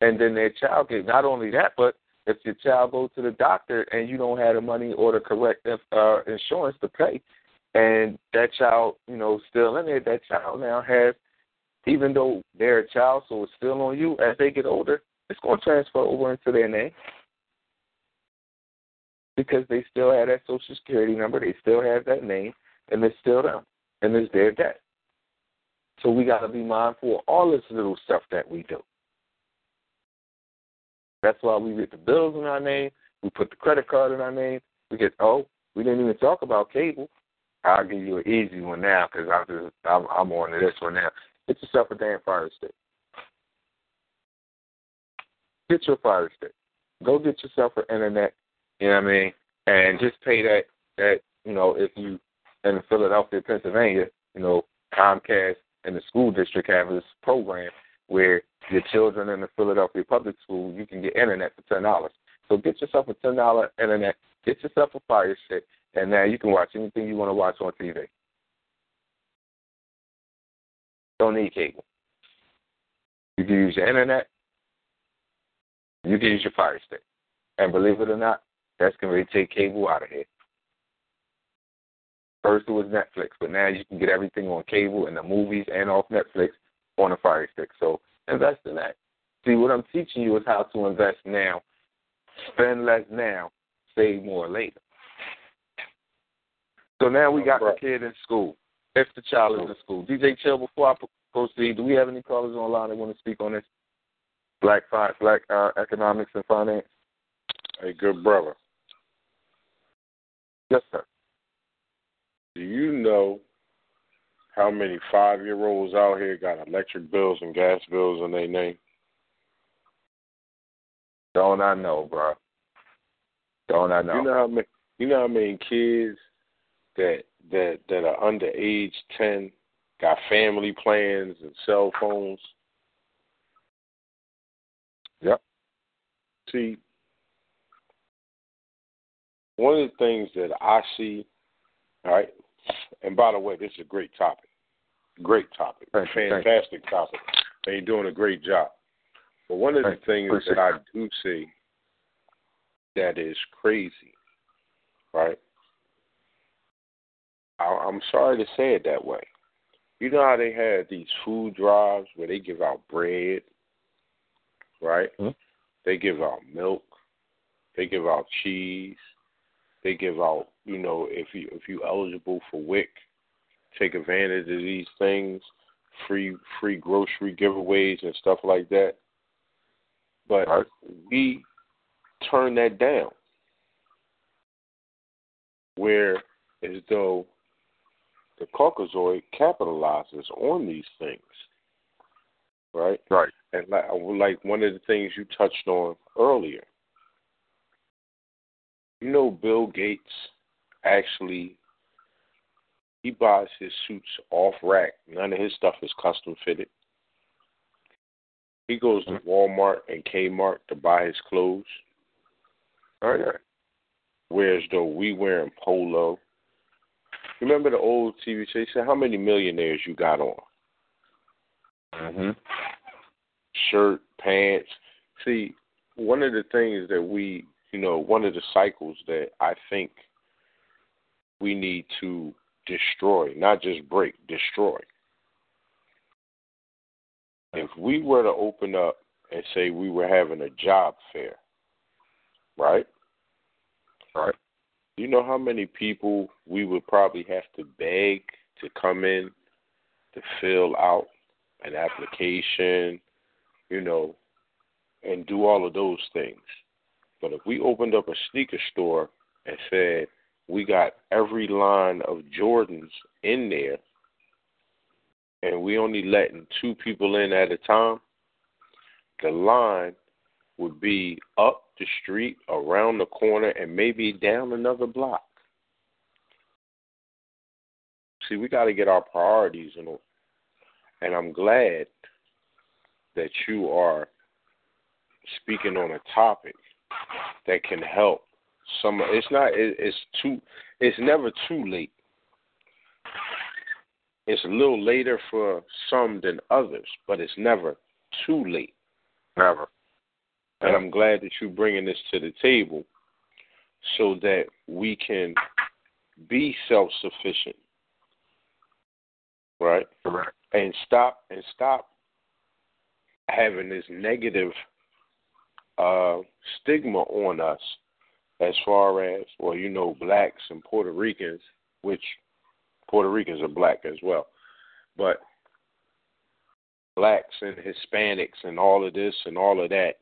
And then their child get not only that, but if your child goes to the doctor and you don't have the money or the correct uh, insurance to pay, and that child, you know, still in there, that child now has, even though they're a child, so it's still on you. As they get older, it's going to transfer over into their name because they still have that social security number, they still have that name, and it's still them, and it's their debt. So we got to be mindful of all this little stuff that we do. That's why we get the bills in our name. We put the credit card in our name. We get oh, we didn't even talk about cable. I'll give you an easy one now because I'm I'm, I'm on to this one now. Get yourself a damn fire stick. Get your fire stick. Go get yourself an internet. You know what I mean? And just pay that that you know if you in Philadelphia, Pennsylvania, you know Comcast and the school district have this program where your children in the Philadelphia public school you can get internet for ten dollars. So get yourself a ten dollar internet. Get yourself a fire stick and now you can watch anything you want to watch on TV. Don't need cable. You can use your internet. You can use your Fire Stick. And believe it or not, that's going to take cable out of here. First it was Netflix, but now you can get everything on cable and the movies and off Netflix on a Fire Stick. So invest in that. See, what I'm teaching you is how to invest now. Spend less now, save more later. So now we got the kid in school. If the child is in school. DJ Chill, before I proceed, do we have any callers online that want to speak on this? Black black uh, economics and finance? Hey, good brother. Yes, sir. Do you know how many five year olds out here got electric bills and gas bills in their name? Don't I know, bro? Don't I know? You know how many you know how many kids that that that are under age ten got family plans and cell phones. Yep. See, one of the things that I see, all right, and by the way, this is a great topic. Great topic. Thank Fantastic you. topic. And you're doing a great job. But one of the things Appreciate that I do see that is crazy, right? I, I'm sorry to say it that way. You know how they have these food drives where they give out bread right? Mhm. They give out milk, they give out cheese, they give out, you know, if you if you eligible for WIC, take advantage of these things, free free grocery giveaways and stuff like that. But Right. we turn that down. Where as though the Caucasoid capitalizes on these things. Right? Right. And like, like one of the things you touched on earlier, you know, Bill Gates actually he buys his suits off rack. None of his stuff is custom fitted. He goes to Walmart and Kmart to buy his clothes, Oh yeah. whereas though we wearing polo. Remember the old TV show? He said, "How many millionaires you got on?" Mhm. shirt, pants. See, one of the things that we, you know, one of the cycles that I think we need to destroy, not just break, destroy. If we were to open up and say we were having a job fair, right? Right. You know how many people we would probably have to beg to come in to fill out an application, you know, and do all of those things. But if we opened up a sneaker store and said we got every line of Jordans in there and we only letting two people in at a time, the line would be up the street, around the corner, and maybe down another block. See, we got to get our priorities in order. And I'm glad that you are speaking on a topic that can help some. It's not. It, it's too. It's never too late. It's a little later for some than others, but it's never too late. Never. And I'm glad that you're bringing this to the table so that we can be self sufficient, right? Correct. And stop and stop having this negative uh, stigma on us as far as well, you know, blacks and Puerto Ricans, which Puerto Ricans are black as well, but blacks and Hispanics and all of this and all of that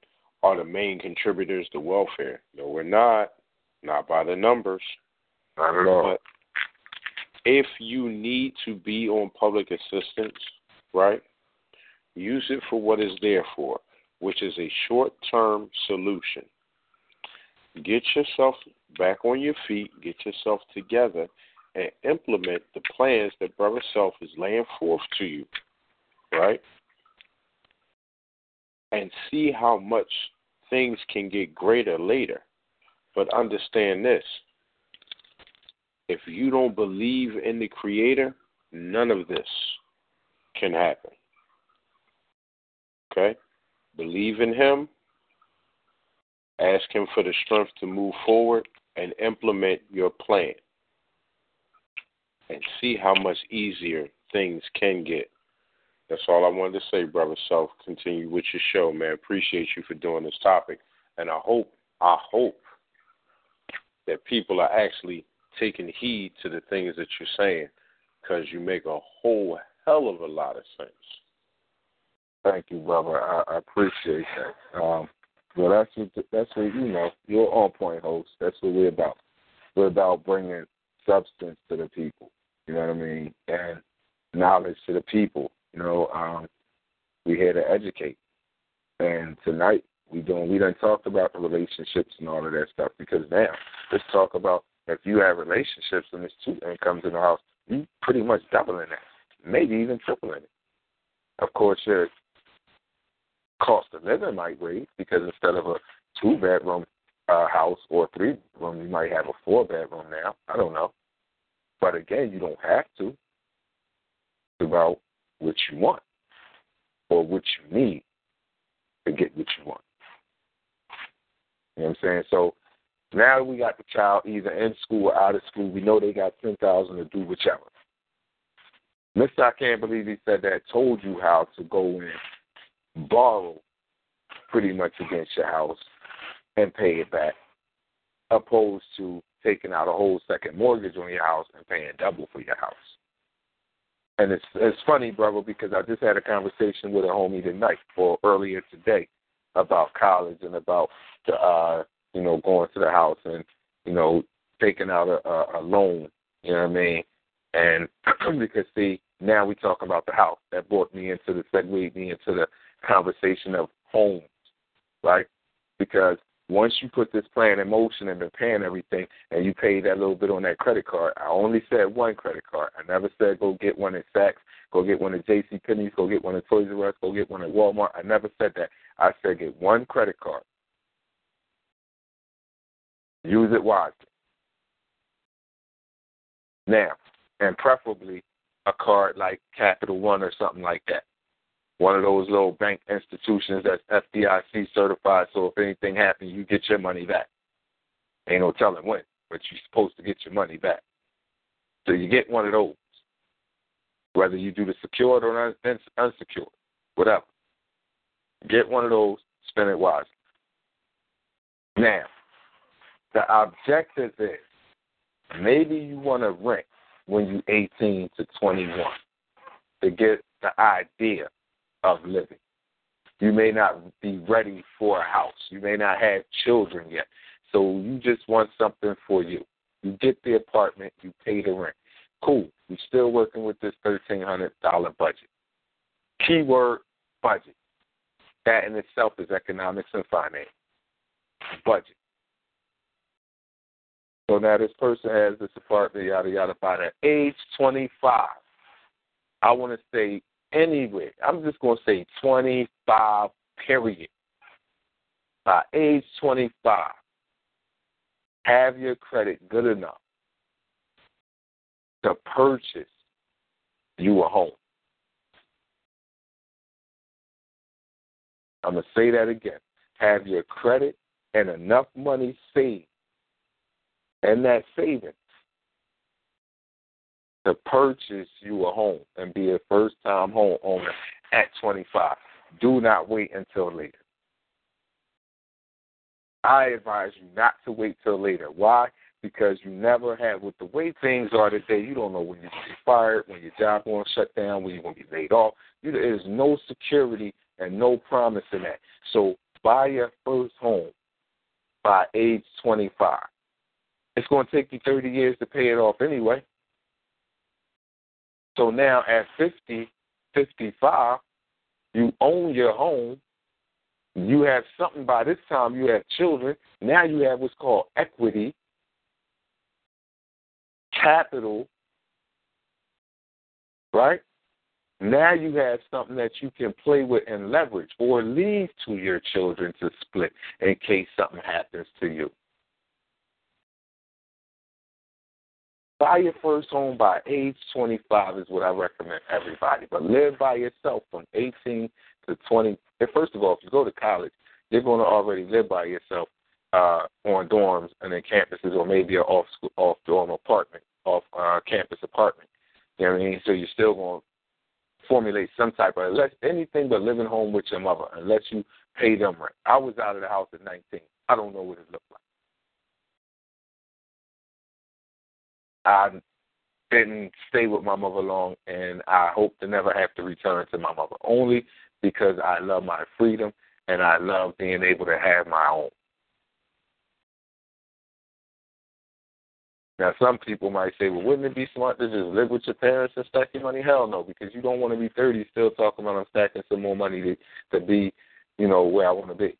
are the main contributors to welfare. No, we're not. Not by the numbers. Not at all. But if you need to be on public assistance, right, use it for what it's there for, which is a short term solution. Get yourself back on your feet, get yourself together, and implement the plans that Brother Self is laying forth to you, right? And see how much things can get greater later. But understand this if you don't believe in the Creator, none of this can happen. Okay? Believe in Him, ask Him for the strength to move forward, and implement your plan. And see how much easier things can get. That's all I wanted to say, brother. Self, continue with your show, man. Appreciate you for doing this topic, and I hope, I hope that people are actually taking heed to the things that you're saying, because you make a whole hell of a lot of sense. Thank you, brother. I, I appreciate that. Um, well, that's what that's what you know. You're on point, host. That's what we're about. We're about bringing substance to the people. You know what I mean, and knowledge to the people. You know, um, we're here to educate. And tonight we don't we done talked about the relationships and all of that stuff because now let's talk about if you have relationships and there's two incomes in the house, you pretty much doubling that, maybe even tripling it. Of course, your cost of living might raise because instead of a two bedroom uh, house or three bedroom, you might have a four bedroom now. I don't know, but again, you don't have to. It's about what you want or what you need to get what you want. You know what I'm saying? So now we got the child either in school or out of school. We know they got ten thousand to do whichever. Mister, I can't believe he said that. Told you how to go in, borrow pretty much against your house and pay it back, opposed to taking out a whole second mortgage on your house and paying double for your house. And it's it's funny, brother, because I just had a conversation with a homie tonight or earlier today about college and about the uh you know going to the house and you know taking out a, a, loan. You know what I mean? And because see now we talk about the house that brought me into the segued me into the conversation of homes, right? Because once you put this plan in motion and been paying everything and you pay that little bit on that credit card, I only said one credit card. I never said go get one at Saks, go get one at J.C. Penney's, go get one at Toys R Us, go get one at Walmart. I never said that. I said get one credit card. Use it wisely. Now, and preferably a card like Capital One or something like that one of those little bank institutions that's FDIC certified. So if anything happens, you get your money back. Ain't no telling when, but you're supposed to get your money back. So you get one of those, whether you do the secured or unsecured, whatever. Get one of those, spend it wisely. Now, the objective is maybe you want to rent when you're 18 to 21 to get the idea of living. You may not be ready for a house. You may not have children yet. So you just want something for you. You get the apartment, you pay the rent. Cool. You're still working with this thirteen hundred dollar budget. Keyword budget. That in itself is economics and finance. Budget. So now this person has this apartment, yada yada. By the age twenty five, I want to say anywhere. I'm just going to say 25, period. By age 25, have your credit good enough to purchase you a home. I'm going to say that again. Have your credit and enough money saved and that savings to purchase you a home and be a first time home owner at 25. Do not wait until later. I advise you not to wait till later. Why? Because you never have, with the way things are today, you don't know when you're going to be fired, when your job going to shut down, when you're going to be laid off. You, there's no security and no promise in that. So buy your first home by age 25. It's going to take you 30 years to pay it off anyway. So now at 50, 55, you own your home. You have something by this time, you have children. Now you have what's called equity, capital, right? Now you have something that you can play with and leverage or leave to your children to split in case something happens to you. Buy your first home by age 25 is what I recommend everybody. But live by yourself from 18 to 20. First of all, if you go to college, you're going to already live by yourself uh, on dorms and in campuses, or maybe an off school, off dorm apartment, off uh, campus apartment. You know what I mean? So you're still going to formulate some type of unless anything but living home with your mother, unless you pay them rent. I was out of the house at 19. I don't know what it looked like. I didn't stay with my mother long, and I hope to never have to return to my mother. Only because I love my freedom and I love being able to have my own. Now, some people might say, well, wouldn't it be smart to just live with your parents and stack your money? Hell no, because you don't want to be 30 still talking about I'm stacking some more money to, to be, you know, where I want to be.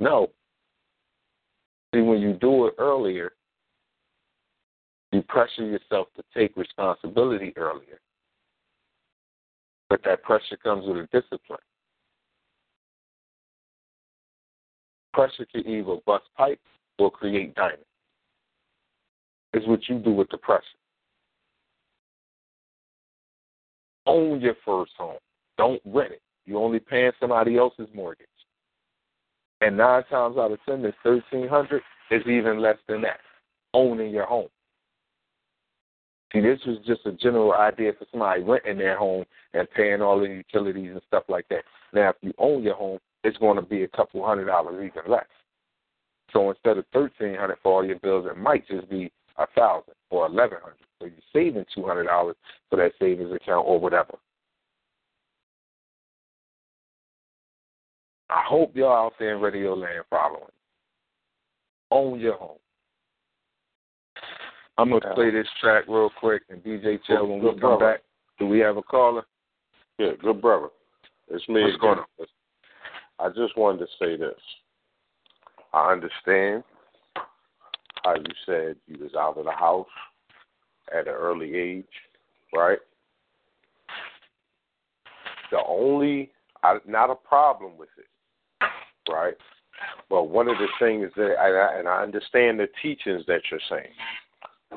No. See, when you do it earlier, pressure yourself to take responsibility earlier. But that pressure comes with a discipline. Pressure can either bust pipes or create diamonds. It's what you do with the pressure. Own your first home. Don't rent it. You're only paying somebody else's mortgage. And nine times out of ten, this thirteen hundred is even less than that. Owning your home. See, this was just a general idea for somebody renting their home and paying all the utilities and stuff like that. Now, if you own your home, it's going to be a couple hundred dollars even less. So instead of thirteen hundred for all your bills, it might just be a thousand or eleven hundred. So you're saving two hundred dollars for that savings account or whatever. I hope y'all out there in Radio Land following. Own your home. I'm gonna play this track real quick and DJ Chill when we come brother. back. Do we have a caller? Yeah, good brother. It's me. What's again. going on? I just wanted to say this. I understand how you said you was out of the house at an early age, right? The only, I, not a problem with it, right? But one of the things that, I, and I understand the teachings that you're saying,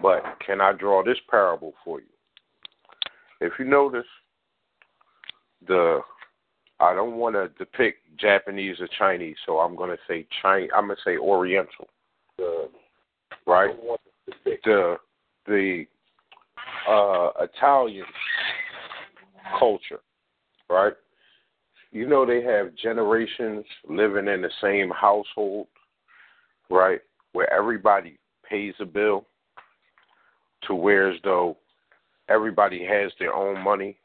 but can I draw this parable for you? If you notice, the I don't want to depict Japanese or Chinese, so I'm going to say Chinese. I'm going to say Oriental, The, right? The the uh, Italian culture, right? You know they have generations living in the same household, right? Where everybody pays a bill, to where as though everybody has their own money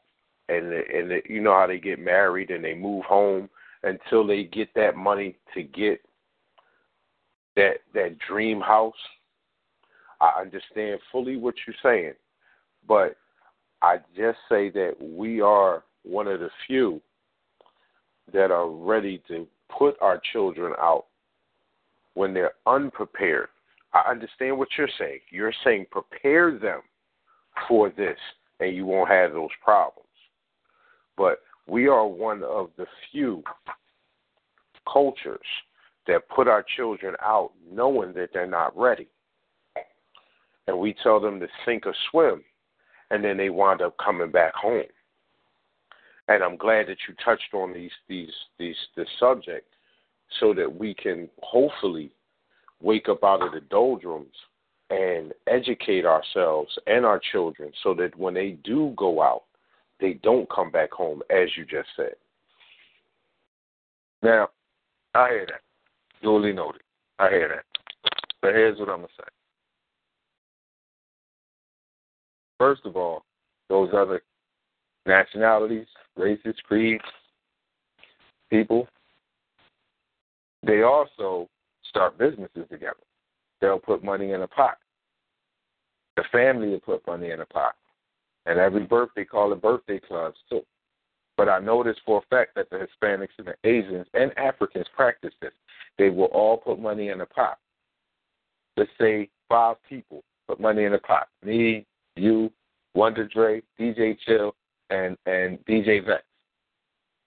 and and you know how they get married and they move home until they get that money to get that that dream house. I understand fully what you're saying, but I just say that we are one of the few that are ready to put our children out when they're unprepared. I understand what you're saying. You're saying prepare them for this and you won't have those problems. But we are one of the few cultures that put our children out knowing that they're not ready. And we tell them to sink or swim, and then they wind up coming back home. And I'm glad that you touched on these these these this subject so that we can hopefully wake up out of the doldrums and educate ourselves and our children so that when they do go out, they don't come back home, as you just said. now, I hear that. Duly noted. I hear that. But here's what I'm gonna say. First of all, those other nationalities, races, creeds, people, they also start businesses together. They'll put money in a pot. The family will put money in a pot. And every birthday call it birthday clubs too. But I noticed for a fact that the Hispanics and the Asians and Africans practice this. They will all put money in a pot. Let's say five people put money in a pot. Me, you, Wonder Dre, DJ Chill, and and DJ Vex.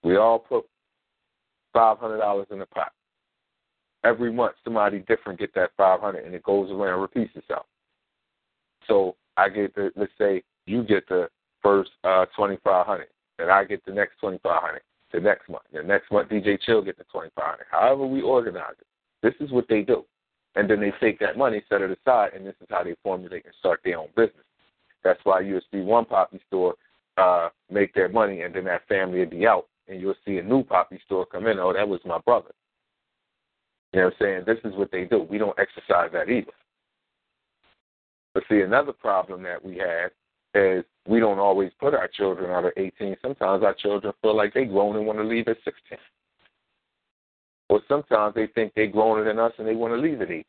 We all put five hundred dollars in the pot. Every month, somebody different get that five hundred, and it goes around, repeats itself. So I get the let's say you get the first uh, twenty five hundred, and I get the next twenty five hundred. The next month, the next month, DJ Chill get the twenty five hundred. However, we organize it. This is what they do, and then they take that money, set it aside, and this is how they formulate and start their own business. That's why you'll see one poppy store uh, make their money, and then that family will be out, and you'll see a new poppy store come in. Oh, that was my brother. You know what I'm saying? This is what they do. We don't exercise that either. But see, another problem that we have is we don't always put our children out at 18. Sometimes our children feel like they grown and want to leave at 16. Or sometimes they think they're growner than us and they want to leave at 18.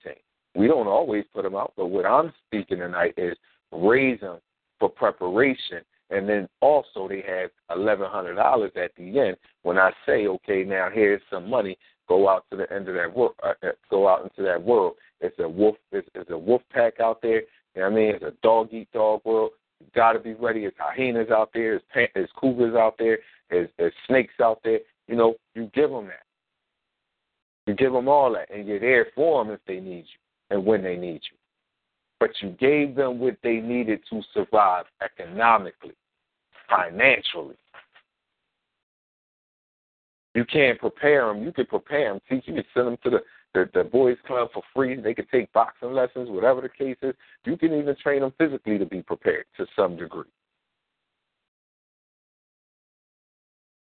We don't always put them out, but what I'm speaking tonight is raise them for preparation. And then also they have eleven hundred dollars at the end. When I say, okay, now here's some money, go out to the end of that world, uh, uh, go out into that world. It's a wolf, it's, it's a wolf pack out there. You know what I mean? It's a dog eat dog world. You got to be ready. There's hyenas out there. There's, pan- there's cougars out there. There's, there's snakes out there. You know, you give them that. You give them all that, and you're there for them if they need you and when they need you. But you gave them what they needed to survive economically, financially. You can't prepare them. You could prepare them. Teach. You could send them to the, the the boys club for free. They could take boxing lessons, whatever the case is. You can even train them physically to be prepared to some degree.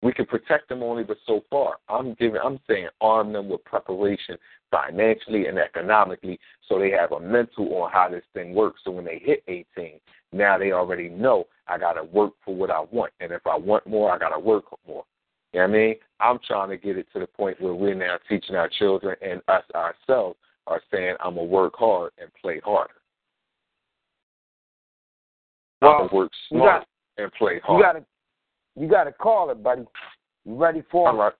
We can protect them only but so far. I'm giving I'm saying arm them with preparation financially and economically so they have a mental on how this thing works. So when they hit 18, now they already know I got to work for what I want. And if I want more, I got to work more. You know what I mean? I'm trying to get it to the point where we're now teaching our children and us ourselves are saying, I'm going to work hard and play harder. I'm going to work smart got and play hard. you hard. gotta you gotta call it, buddy. You ready for All it? right.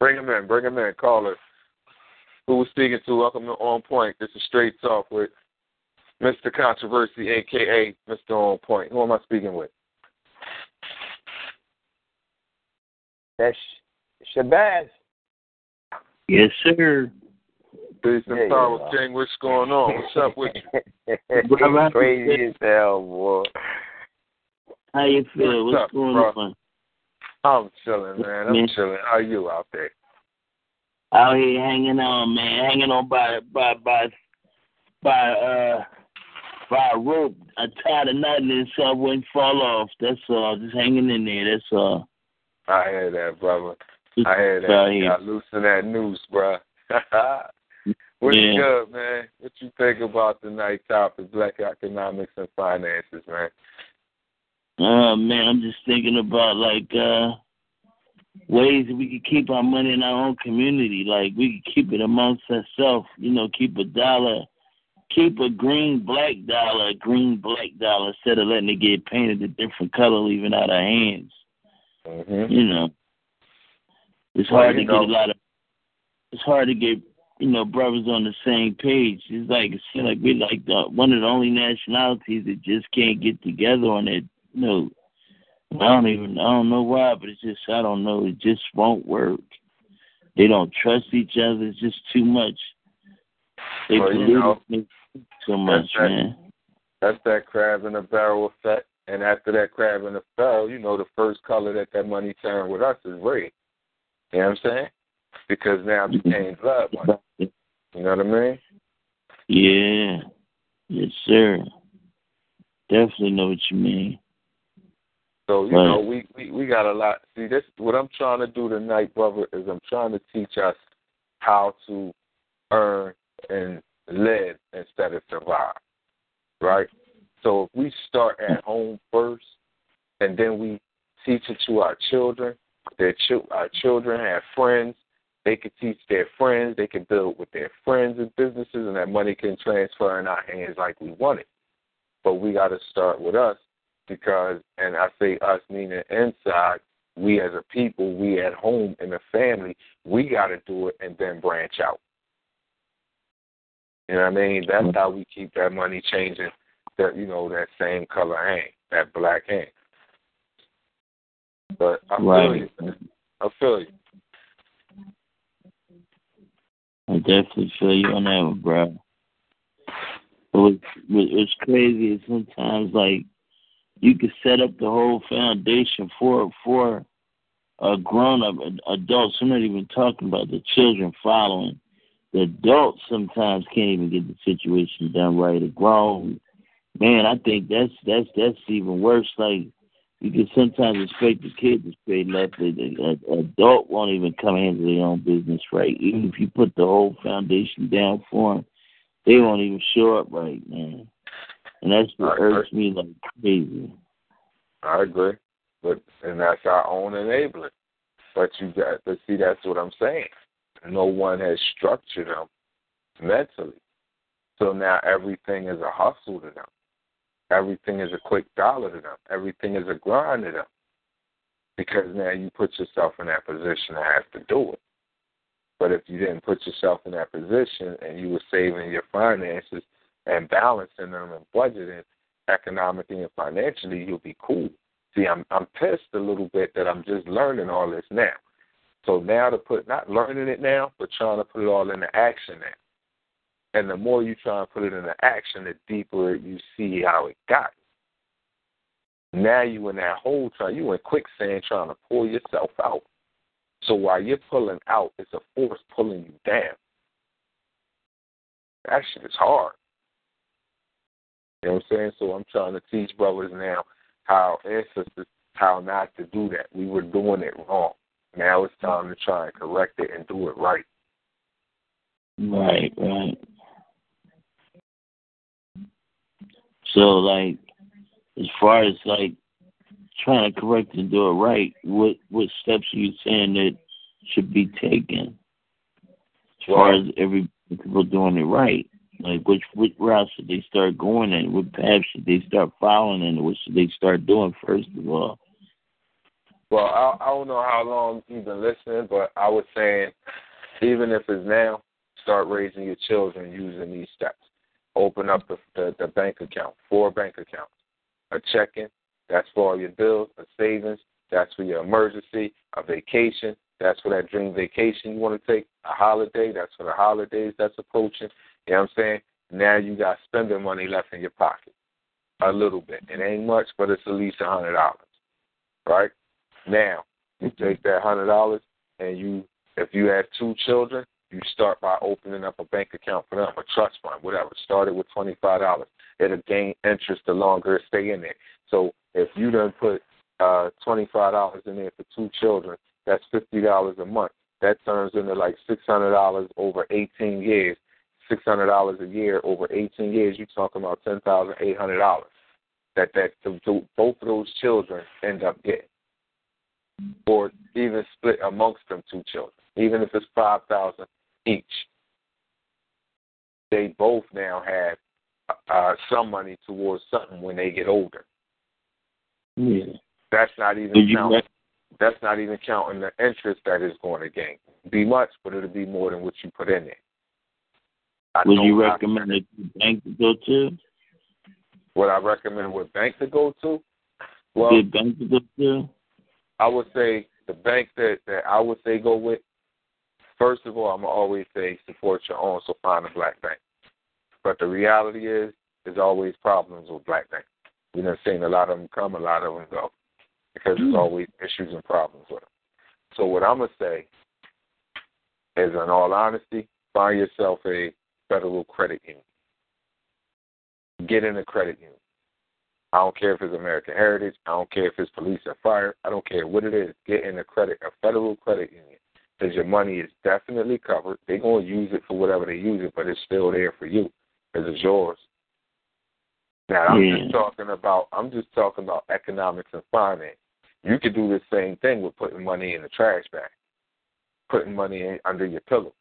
Bring him in. Bring him in. Caller. Who was speaking to? Welcome to OnPoint. This is Straight Talk with Mr. Controversy, a.k.a. Mr. OnPoint. Who am I speaking with? That's Shabazz. Yes, sir. Peace and Yeah, power, yeah. King. What's going on? What's up with you? Brother, Crazy as hell, boy. How you feel? What's What's up, going bro? on? I'm chilling, man. I'm Man. chilling. How you out there? Out here hanging on, man, hanging on by by by by uh by a rope. I tied a knot in it so I wouldn't fall off. That's all. Just hanging in there. That's all. I hear that, brother. I hear that. out You here. got loosen that noose, bro. What's Yeah. good, man? What you think about the night topic, black economics and finances, man? Oh man, I'm just thinking about like uh ways that we could keep our money in our own community. Like we could keep it amongst ourselves, you know, keep a dollar keep a green black dollar, a green black dollar instead of letting it get painted a different color leaving out our hands. Mm-hmm. You know. It's Well, hard to know- get a lot of it's hard to get you know, brothers on the same page. It's like it seems like we're like the, one of the only nationalities that just can't get together on that. You know, I don't even I don't know why, but it's just I don't know. It just won't work. They don't trust each other. It's just too much. They Well, you pollute know, it so much, that. man. That's that crab in a barrel effect. And after that crab in the barrel, you know the first color that that money turned with us is red. You know what I'm saying? Because now it became blood money. You know what I mean? Yeah. Yes, sir. Definitely know what you mean. So you Right. know, we, we we got a lot. See, this what I'm trying to do tonight, brother, is I'm trying to teach us how to earn and live instead of survive. Right. So if we start at home first, and then we teach it to our children, their chil- our children have friends. They can teach their friends. They can build with their friends and businesses, and that money can transfer in our hands like we want it. But we got to start with us because, and I say us meaning inside, we as a people, we at home in the family, we got to do it and then branch out. You know what I mean? That's mm-hmm. how we keep that money changing. That you know that same color hand, that black hand. But I feel Right. you. I feel you. I definitely feel you on that one, bro. But what's, what- what's crazy is sometimes like you could set up the whole foundation for for a grown up adults. I'm not even talking about the children following. The adults sometimes can't even get the situation done right. A grown man, I think that's that's that's even worse. Like you can sometimes expect the kid to straighten up. The, adult won't even come into their own business right. Even if you put the whole foundation down for them, they won't even show up right, man. And that's what irks me like crazy. I agree. But and that's our own enabling. But you got but see that's what I'm saying. No one has structured them mentally. So now everything is a hustle to them. Everything is a quick dollar to them. Everything is a grind to them. Because now you put yourself in that position to have to do it. But if you didn't put yourself in that position and you were saving your finances and balancing them and budgeting economically and financially, you'll be cool. See, I'm I'm pissed a little bit that I'm just learning all this now. So now to put not learning it now, but trying to put it all into action now. And the more you try and put it into action, the deeper you see how it got. Now you in that hole trying you in quicksand trying to pull yourself out. So while you're pulling out, it's a force pulling you down. That shit is hard. You know what I'm saying? So I'm trying to teach brothers now how and sisters how not to do that. We were doing it wrong. Now it's time to try and correct it and do it right. Right, right. So, like, as far as like trying to correct and do it right, what what steps are you saying that should be taken as far as every people doing it right? Like, which which route should they start going in? What path should they start following, and what should they start doing first of all? Well, I, I don't know how long you've been listening, but I was saying, even if it's now, start raising your children using these steps. Open up the, the, the bank account, four bank accounts, a checking, that's for all your bills, a savings, that's for your emergency, a vacation, that's for that dream vacation you want to take, a holiday, that's for the holidays that's approaching. You know what I'm saying? Now you got spending money left in your pocket. A little bit. It ain't much, but it's at least a hundred dollars. Right? Now, you take that hundred dollars and you if you have two children, you start by opening up a bank account for them, a trust fund, whatever. Start it with twenty five dollars. It'll gain interest the longer it stay in there. So if you don't put uh twenty five dollars in there for two children, that's fifty dollars a month. That turns into like six hundred dollars over eighteen years. Six hundred dollars a year over eighteen years. You're talking about ten thousand eight hundred dollars. That that both of those children end up getting, or even split amongst them two children. Even if it's five thousand each, they both now have uh, some money towards something when they get older. Yeah. That's not even counting. That's not even counting the interest that is going to gain. Be much, but it'll be more than what you put in there. I would you I- recommend a bank to go to? Would I recommend what bank to go to? Well, Good bank to go to? I would say the bank that, that I would say go with. First of all, I'm always say support your own, so find a black bank. But the reality is, there's always problems with black banks. We've been seeing a lot of them come, a lot of them go, because there's mm. always issues and problems with them. So what I'm gonna say is, in all honesty, find yourself a federal credit union. Get in a credit union. I don't care if it's American Heritage. I don't care if it's police or fire. I don't care what it is. Get in a credit, a federal credit union, because your money is definitely covered. They're going to use it for whatever they use it, but it's still there for you, because it's yours. Now I'm Yeah. just talking about. I'm just talking about economics and finance. You could do the same thing with putting money in the trash bag, putting money in, under your pillow.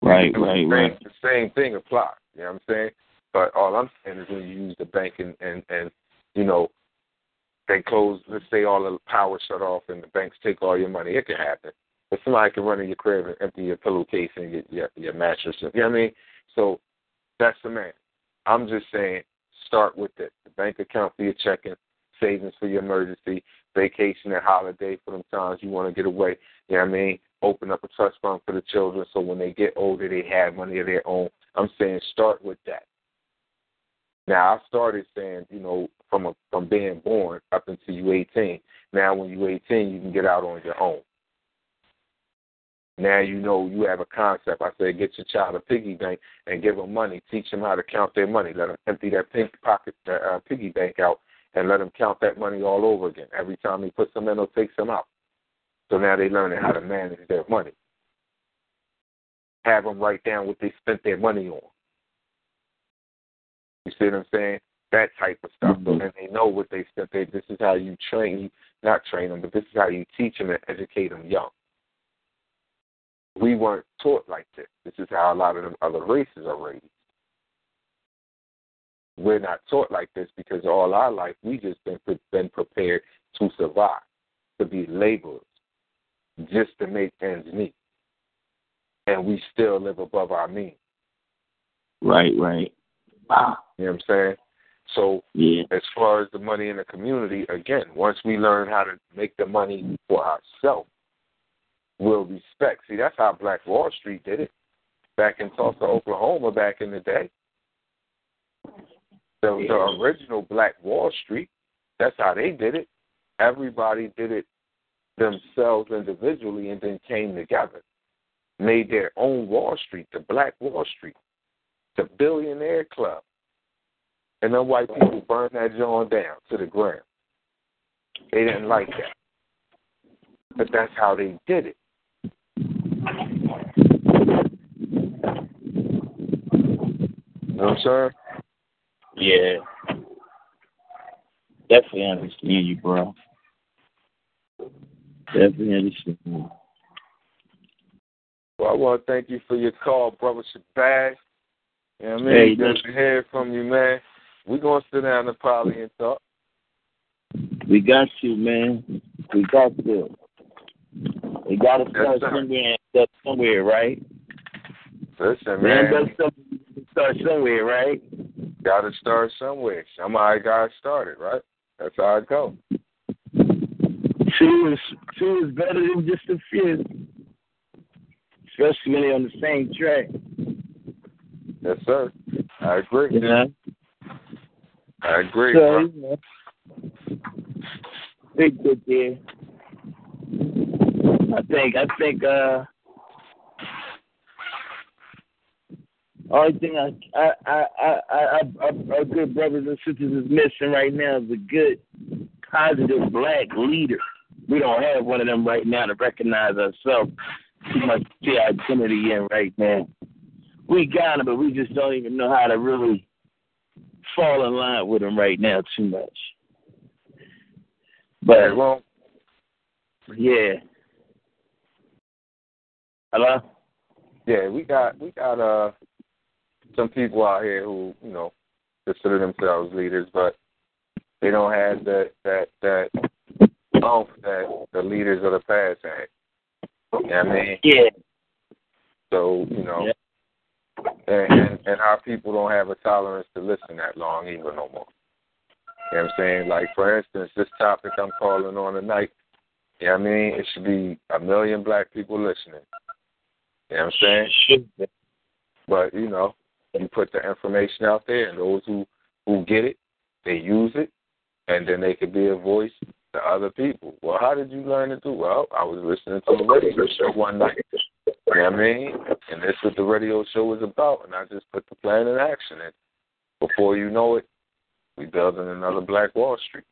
Right, the right, same- right. The same thing applies. You know what I'm saying? But all I'm saying is when you use the bank and, and, and you know, they close, let's say all the power shut off and the banks take all your money, it can happen. But somebody can run in your crib and empty your pillowcase and get your, your mattress. You know what I mean? So that's the man. I'm just saying start with it. The bank account for your checking, savings for your emergency, vacation and holiday for them times you want to get away. You know what I mean? Open up a trust fund for the children so when they get older they have money of their own. I'm saying start with that. Now I started saying, you know, from a, from being born up until you 18. Now when you're 18, you can get out on your own. Now you know you have a concept. I said, get your child a piggy bank and give them money. Teach them how to count their money. Let them empty that pink pocket uh, piggy bank out and let them count that money all over again. Every time he puts some in or takes some out. So now they're learning how to manage their money. Have them write down what they spent their money on. You see what I'm saying? That type of stuff. So mm-hmm. then they know what they said. They, this is how you train, not train them, but this is how you teach them and educate them young. We weren't taught like this. This is how a lot of the other races are raised. We're not taught like this because all our life we just been been prepared to survive, to be laborers, just to make ends meet, and we still live above our means. Right, right. Wow. You know what I'm saying? So Yeah. as far as the money in the community, again, once we learn how to make the money for ourselves, we'll respect. See, that's how Black Wall Street did it back in Tulsa, Oklahoma, back in the day. The, the original Black Wall Street, that's how they did it. Everybody did it themselves individually and then came together, made their own Wall Street, the Black Wall Street, the Billionaire Club. And then white people burned that joint down to the ground. They didn't like that. But that's how they did it. You know what I'm saying? Yeah. Definitely understand you, bro. Definitely understand you. Well, I want to thank you for your call, brother Shabazz. You know what I mean? Hey, Good to hear from you, man. We're going to sit down and probably and talk. We got you, man. We got you. We got to start somewhere and somewhere, right? Listen, Man, man, start somewhere, right? got to start somewhere. Somebody got to start it, right? That's how it goes. Two is two is better than just a few. Especially when they're on the same track. Yes, sir. I agree. You know? I agree, So, bro. big good there. I think I think uh only thing I I I I, I, I our good brothers and sisters is missing right now is a good positive black leader. We don't have one of them right now to recognize ourselves too much the identity in right now. We got him, but we just don't even know how to really fall in line with him right now too much. But Hey, well, yeah. Hello? yeah, we got we got uh some people out here who you know consider themselves leaders, but they don't have that that that oomph that the leaders of the past had. You know what I mean? Yeah. So you know, Yeah. and, and and our people don't have a tolerance to listen that long either no more. You know what I'm saying? Like for instance, this topic I'm calling on tonight. You know what I mean? It should be a million black people listening. You know what I'm saying? But you know, you put the information out there, and those who who get it, they use it, and then they could be a voice to other people. Well, how did you learn to do? Well, I was listening to a radio show one night. You know what I mean? And that's what the radio show was about, and I just put the plan in action. And before you know it, we building another Black Wall Street.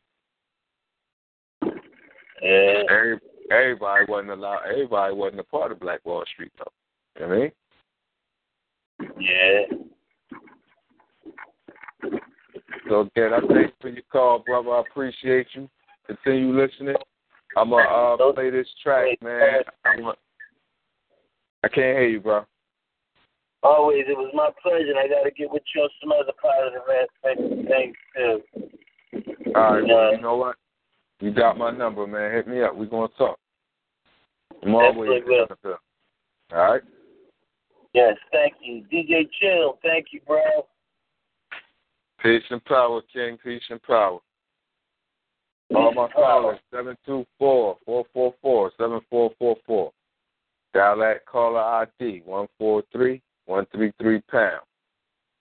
Yeah. Every, everybody wasn't allowed. Everybody wasn't a part of Black Wall Street, though. You know what I mean? Yeah. So again, I thank you for your call, brother. I appreciate you. Continue listening. I'm gonna uh, play this track, man. I'm a, I can't hear you, bro. Always, it was my pleasure. and I got to get with you on some other positive things too. All right, Yeah. well, uh, you know what? You got my number, man. Hit me up. We're gonna talk. I'm always will. in the field. All right. Yes, thank you. DJ Chill, thank you, bro. Peace and power, King. Peace and power. All my callers, 724-444-7444. Dial that caller ID, 143-133 pound.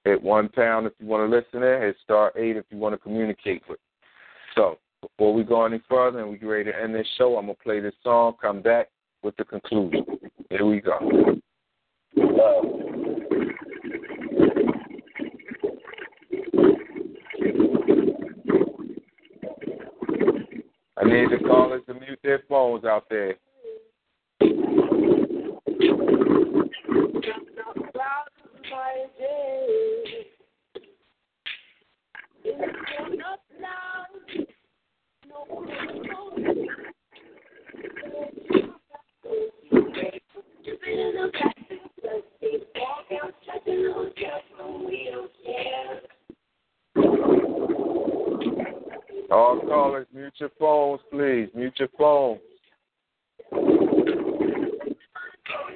Hit one pound if you want to listen in. Hit star eight if you want to communicate with. So, before we go any further and we get ready to end this show, I'm going to play this song, come back with the conclusion. Here we go. I need the callers to mute their phones out there. All callers, mute your phones, please. Mute your phones.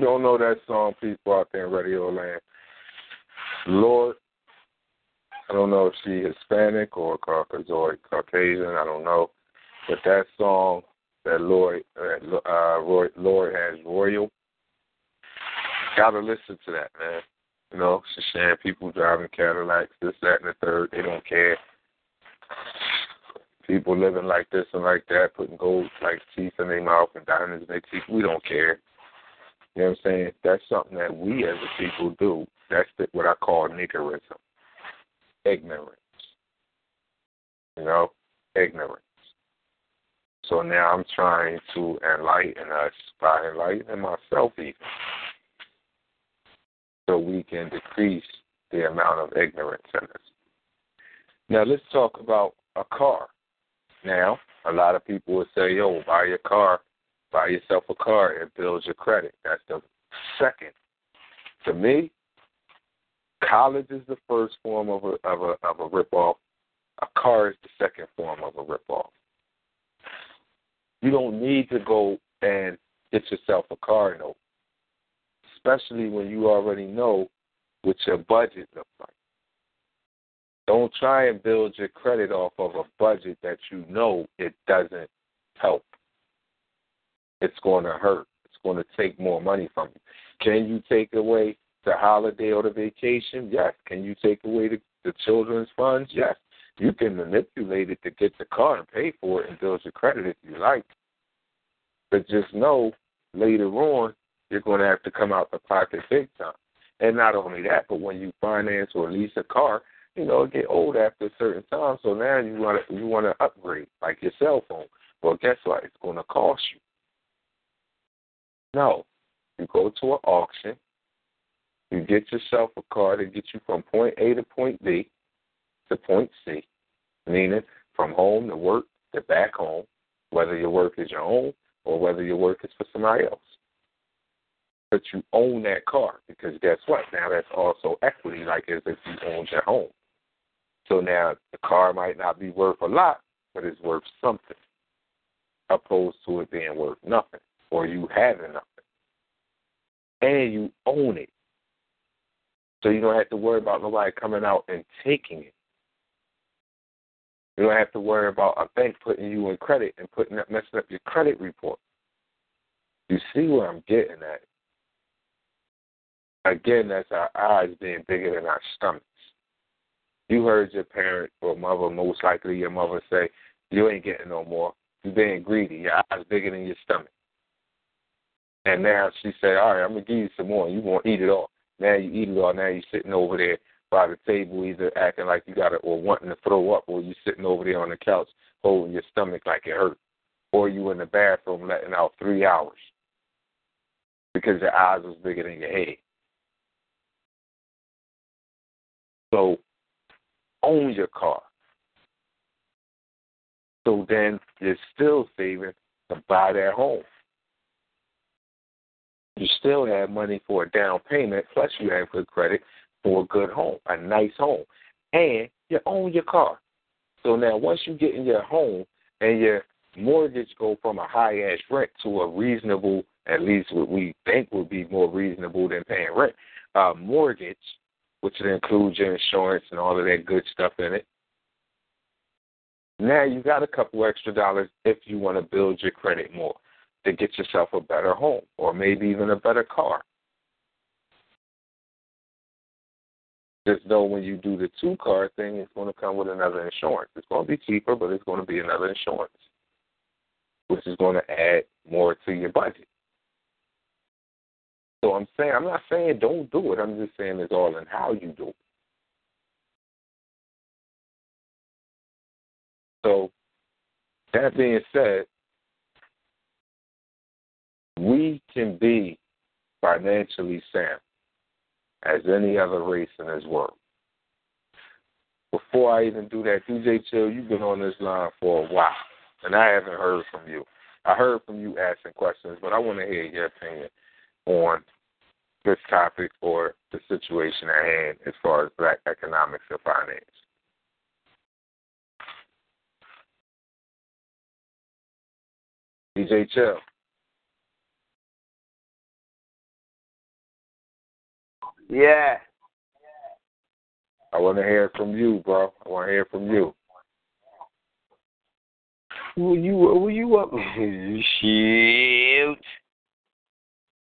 you don't know that song, people out there in Radio Land, Lorde, I don't know if she Hispanic or Caucasian, I don't know. But that song that Lorde, uh, Roy, Lorde has Royal, gotta listen to that, man. You know, she's saying people driving Cadillacs, this, that, and the third, they don't care. People living like this and like that, putting gold like teeth in their mouth and diamonds in their teeth. We don't care. Know what I'm saying? That's something that we as a people do. That's the, what I call niggerism. Ignorance. You know? Ignorance. So now I'm trying to enlighten us by enlightening myself even. So we can decrease the amount of ignorance in us. Now let's talk about a car. Now, a lot of people would say, yo, buy your car, buy yourself a car, it builds your credit. That's the second. To me, college is the first form of a of a of a ripoff. A car is the second form of a ripoff. You don't need to go and get yourself a car note, especially when you already know what your budget looks like. Don't try and build your credit off of a budget that you know it doesn't help. It's going to hurt. It's going to take more money from you. Can you take away the holiday or the vacation? Yes. Can you take away the, the children's funds? Yes. You can manipulate it to get the car and pay for it and build your credit if you like. But just know later on you're going to have to come out the pocket big time. And not only that, but when you finance or lease a car, you know, it get old after a certain time. So now you want to you want to upgrade, like your cell phone. Well, guess what? It's going to cost you. No, you go to an auction, you get yourself a car to get you from point A to point B to point C, meaning from home to work to back home, whether your work is your own or whether your work is for somebody else. But you own that car because guess what? Now that's also equity, like as if you owned your home. So now the car might not be worth a lot, but it's worth something, opposed to it being worth nothing or you having nothing. And you own it. So you don't have to worry about nobody coming out and taking it. You don't have to worry about a bank putting you in credit and putting up messing up your credit report. You see where I'm getting at. Again, that's our eyes being bigger than our stomachs. You heard your parent or mother, most likely your mother say, You ain't getting no more. You're being greedy. Your eyes bigger than your stomach. And mm-hmm. now she said, All right, I'm gonna give you some more. You won't eat it all. Now you eat it all. Now you're sitting over there by the table, either acting like you got it or wanting to throw up, or you sitting over there on the couch holding your stomach like it hurt, or you in the bathroom letting out three hours because your eyes was bigger than your head. So own your car. So then you're still saving to buy that home. You still have money for a down payment, plus you have good credit for a good home, a nice home. And you own your car. So now once you get in your home and your mortgage go from a high ass rent to a reasonable, at least what we think would be more reasonable than paying rent, uh, mortgage, which includes your insurance and all of that good stuff in it. Now you got a couple extra dollars if you want to build your credit more to get yourself a better home or maybe even a better car. Just know when you do the two car thing, it's going to come with another insurance. It's going to be cheaper, but it's going to be another insurance, which is going to add more to your budget. So I'm saying I'm not saying don't do it. I'm just saying it's all in how you do it. So that being said, we can be financially sound as any other race in this world. Before I even do that, DJ Chill, you've been on this line for a while, and I haven't heard from you. I heard from you asking questions, but I want to hear your opinion on this topic or the situation at hand as far as black economics and finance. DJ Chill. Yeah. I want to hear from you, bro. I want to hear from you. Who you who you up? Shoot.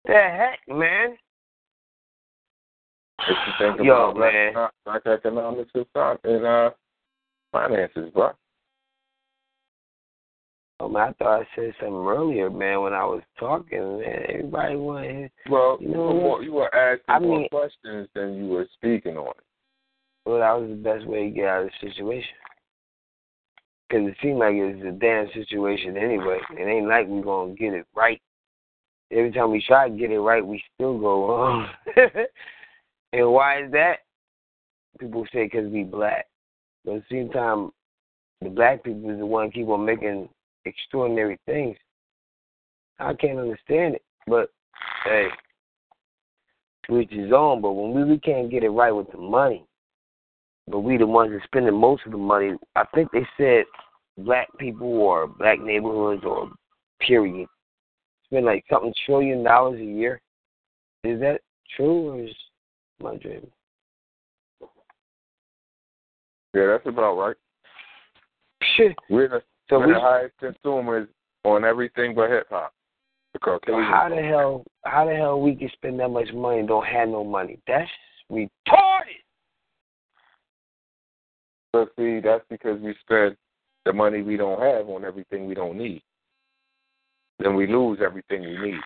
The heck, man? What you think Yo, about black, man. black economics and and uh, finances, bro? Oh man, I thought I said something earlier, man, when I was talking, man. Everybody wanna Well, You know more, you were asking I more mean- questions than you were speaking on it. well that was the best way to get out of the situation. Because it seemed like it's a damn situation anyway. It ain't like we're gonna get it right. Every time we try to get it right, we still go wrong. and why is that? People say because we black. But at the same time, the black people is the one keep on making extraordinary things. I can't understand it. But hey, which is on. But when we, we can't get it right with the money, but we the ones that spending most of the money. I think they said black people or black neighborhoods or period spend like something trillion dollars a year. Is that true or is my dream? Yeah, that's about right. Shit. We're the, So we're we, the highest consumers on everything but hip hop. So how the hell how the hell we can spend that much money and don't have no money? That's retarded. But see, that's because we spend the money we don't have on everything we don't need. Then we lose everything we need.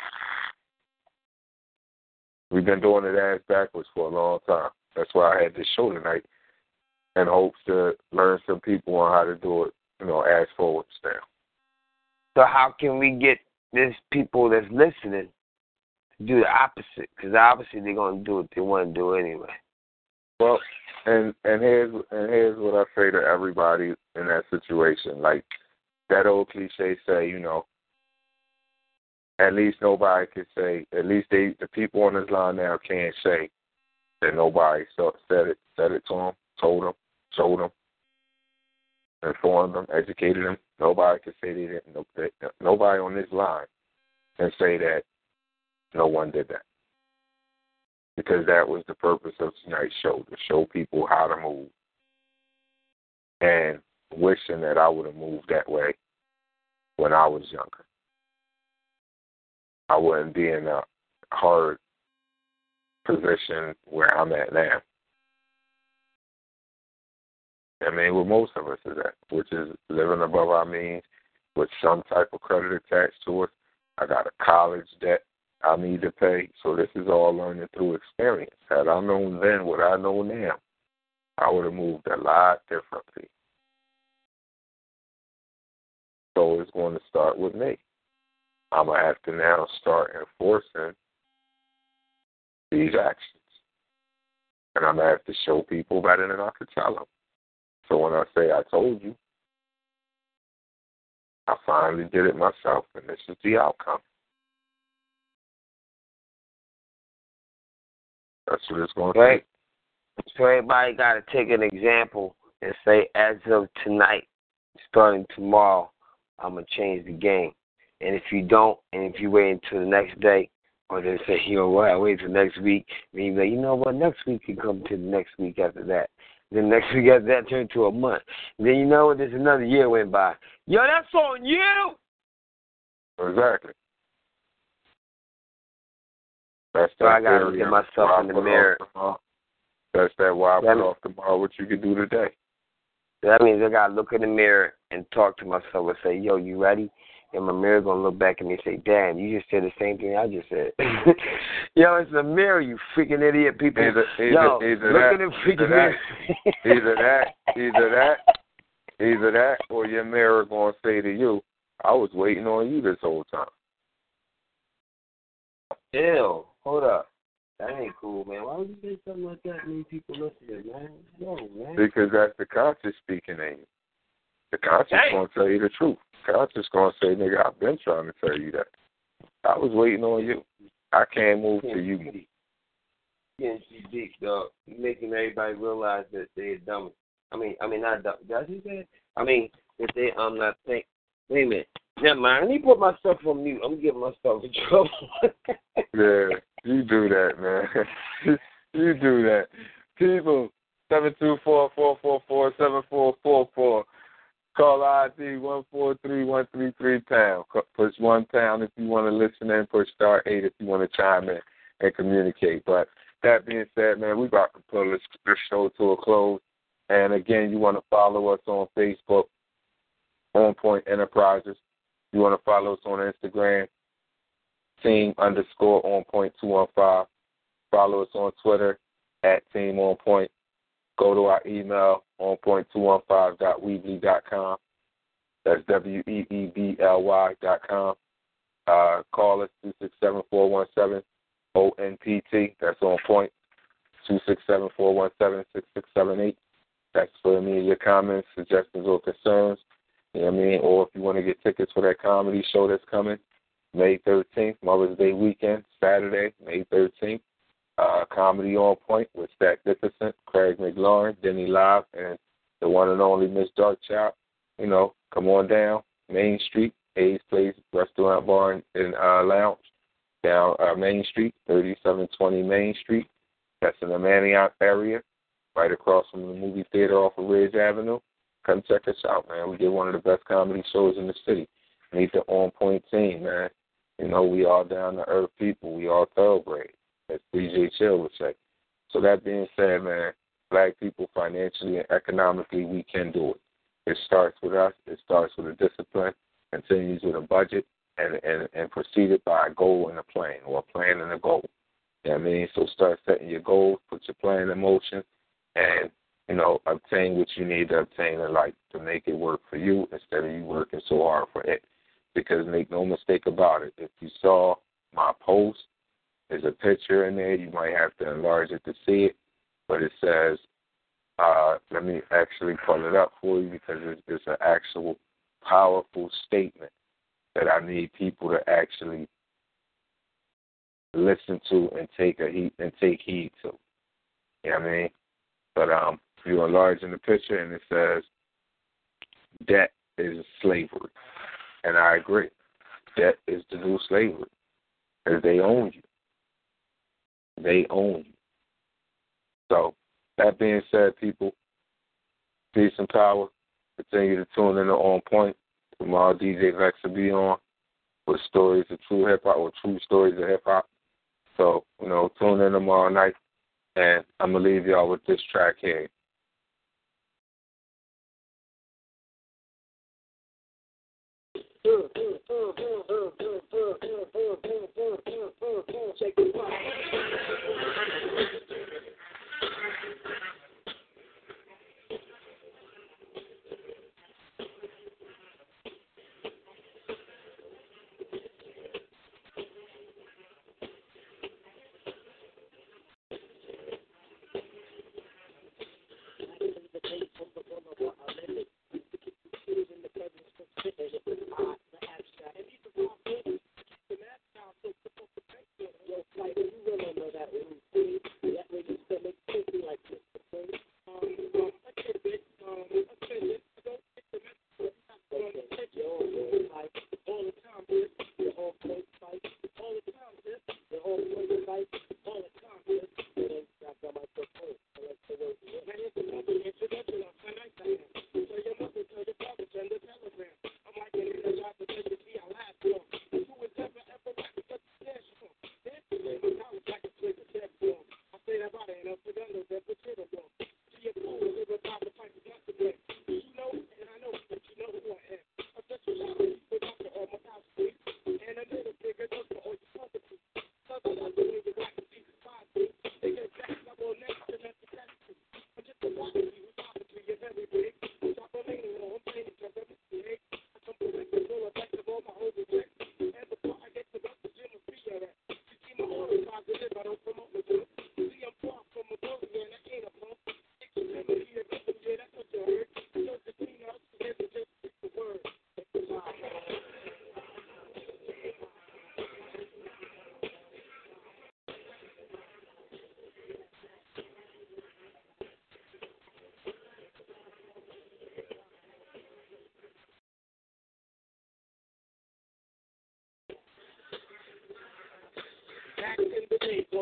We've been doing it ass backwards for a long time. That's why I had this show tonight in hopes to learn some people on how to do it, you know, ass forwards now. So how can we get this people that's listening to do the opposite? Because obviously they're gonna do what they want to do anyway. Well, and and here's and here's what I say to everybody in that situation. Like that old cliche say, you know, at least nobody can say. At least they the people on this line now can't say that nobody said it said it to them, told them, showed them, informed them, educated them. Nobody can say they didn't. Nobody on this line can say that no one did that because that was the purpose of tonight's show to show people how to move. And wishing that I would have moved that way when I was younger. I wouldn't be in a hard position where I'm at now. I mean, where most of us is at, which is living above our means with some type of credit attached to it. I got a college debt I need to pay. So this is all learning through experience. Had I known then what I know now, I would have moved a lot differently. So it's going to start with me. I'm going to have to now start enforcing these actions. And I'm going to have to show people better than I could tell them. So when I say I told you, I finally did it myself, and this is the outcome. That's what it's going to Right. take. So everybody got to take an example and say, as of tonight, starting tomorrow, I'm gonna change the game. And if you don't, and if you wait until the next day, or they say, you know what, I wait till next week, and you like, you know what, next week can come to the next week after that. Then next week after that turned to a month. Then you know what, there's another year went by. Yo, that's on you. Exactly. That's So I gotta look at myself in the mirror. tomorrow. That's that why I put off tomorrow what you can do today. That means I gotta look in the mirror and talk to myself and say, "Yo, you ready?" And my mirror gonna look back at me and say, "Damn, you just said the same thing I just said." Yo, it's a mirror, you freaking idiot people. Either either Yo, either look that, in the freaking either mirror. that, either that, either that, either that, or your mirror gonna say to you, "I was waiting on you this whole time." Ew, hold up. That ain't cool, man. Why would you say something like that? Many people listening, man. No, man. Because that's the conscious speaking in you. The conscience Damn. gonna tell you the truth. Conscience gonna say, nigga, I've been trying to tell you that. I was waiting on you. I can't move till you move. Getting too deep, dog. Making everybody realize that they're dumb. I mean, I mean, not dumb. Did I say that? I mean, that they um not think. Wait a minute. Never mind. Let me put my stuff on mute. I'm getting myself in trouble. Yeah, you do that, man. you do that. People, seven two four four four four seven four four four. Call ID one four three one three three pound. Push one pound if you want to listen in. Push star eight if you want to chime in and communicate. But that being said, man, we about to pull this, this show to a close. And again, you want to follow us on Facebook, OnPoint Enterprises. You want to follow us on Instagram, team underscore on point two one five. Follow us on Twitter at team on point. Go to our email on point two one five dot weebly dot com. That's W E E B L Y dot com. Uh, call us two six seven four one seven O N P T. That's on point. Two six seven four one seven six six seven eight. That's for any of your comments, suggestions, or concerns. You know what I mean? Or if you want to get tickets for that comedy show that's coming, May 13th, Mother's Day weekend, Saturday, May 13th. Uh, comedy on point with Stack Dickerson, Craig McLaurin, Denny Live, and the one and only Miss Dark Darkchild. You know, come on down, Main Street, A's Place Restaurant Bar and, uh, Lounge, down uh, Main Street, 3720 Main Street. That's in the Manayunk area, right across from the movie theater off of Ridge Avenue. Come check us out, man. We get one of the best comedy shows in the city. Meet the on point team, man. You know, we all down to earth people. We all thoroughbred, as DJ Chill would say. So that being said, man, black people financially and economically, we can do it. It starts with us. It starts with a discipline, continues with a budget, and and and proceeded by a goal and a plan, or a plan and a goal. You know what I mean? So start setting your goals, put your plan in motion, and you know, obtain what you need to obtain in life to make it work for you instead of you working so hard for it. Because make no mistake about it, if you saw my post, there's a picture in there. You might have to enlarge it to see it, but it says, uh, let me actually pull it up for you because it's, it's an actual powerful statement that I need people to actually listen to and take a heed and take heed to. You know what I mean? But um, you enlarge in the picture and it says debt is slavery. And I agree. Debt is the new slavery. Because they own you they own you. So, that being said, people, peace and power. Continue to tune in to On Point. Tomorrow, DJ Vex will be on with stories of true hip hop or true stories of hip hop. So, you know, tune in tomorrow night. And I'm going to leave y'all with this track here. Check. there's a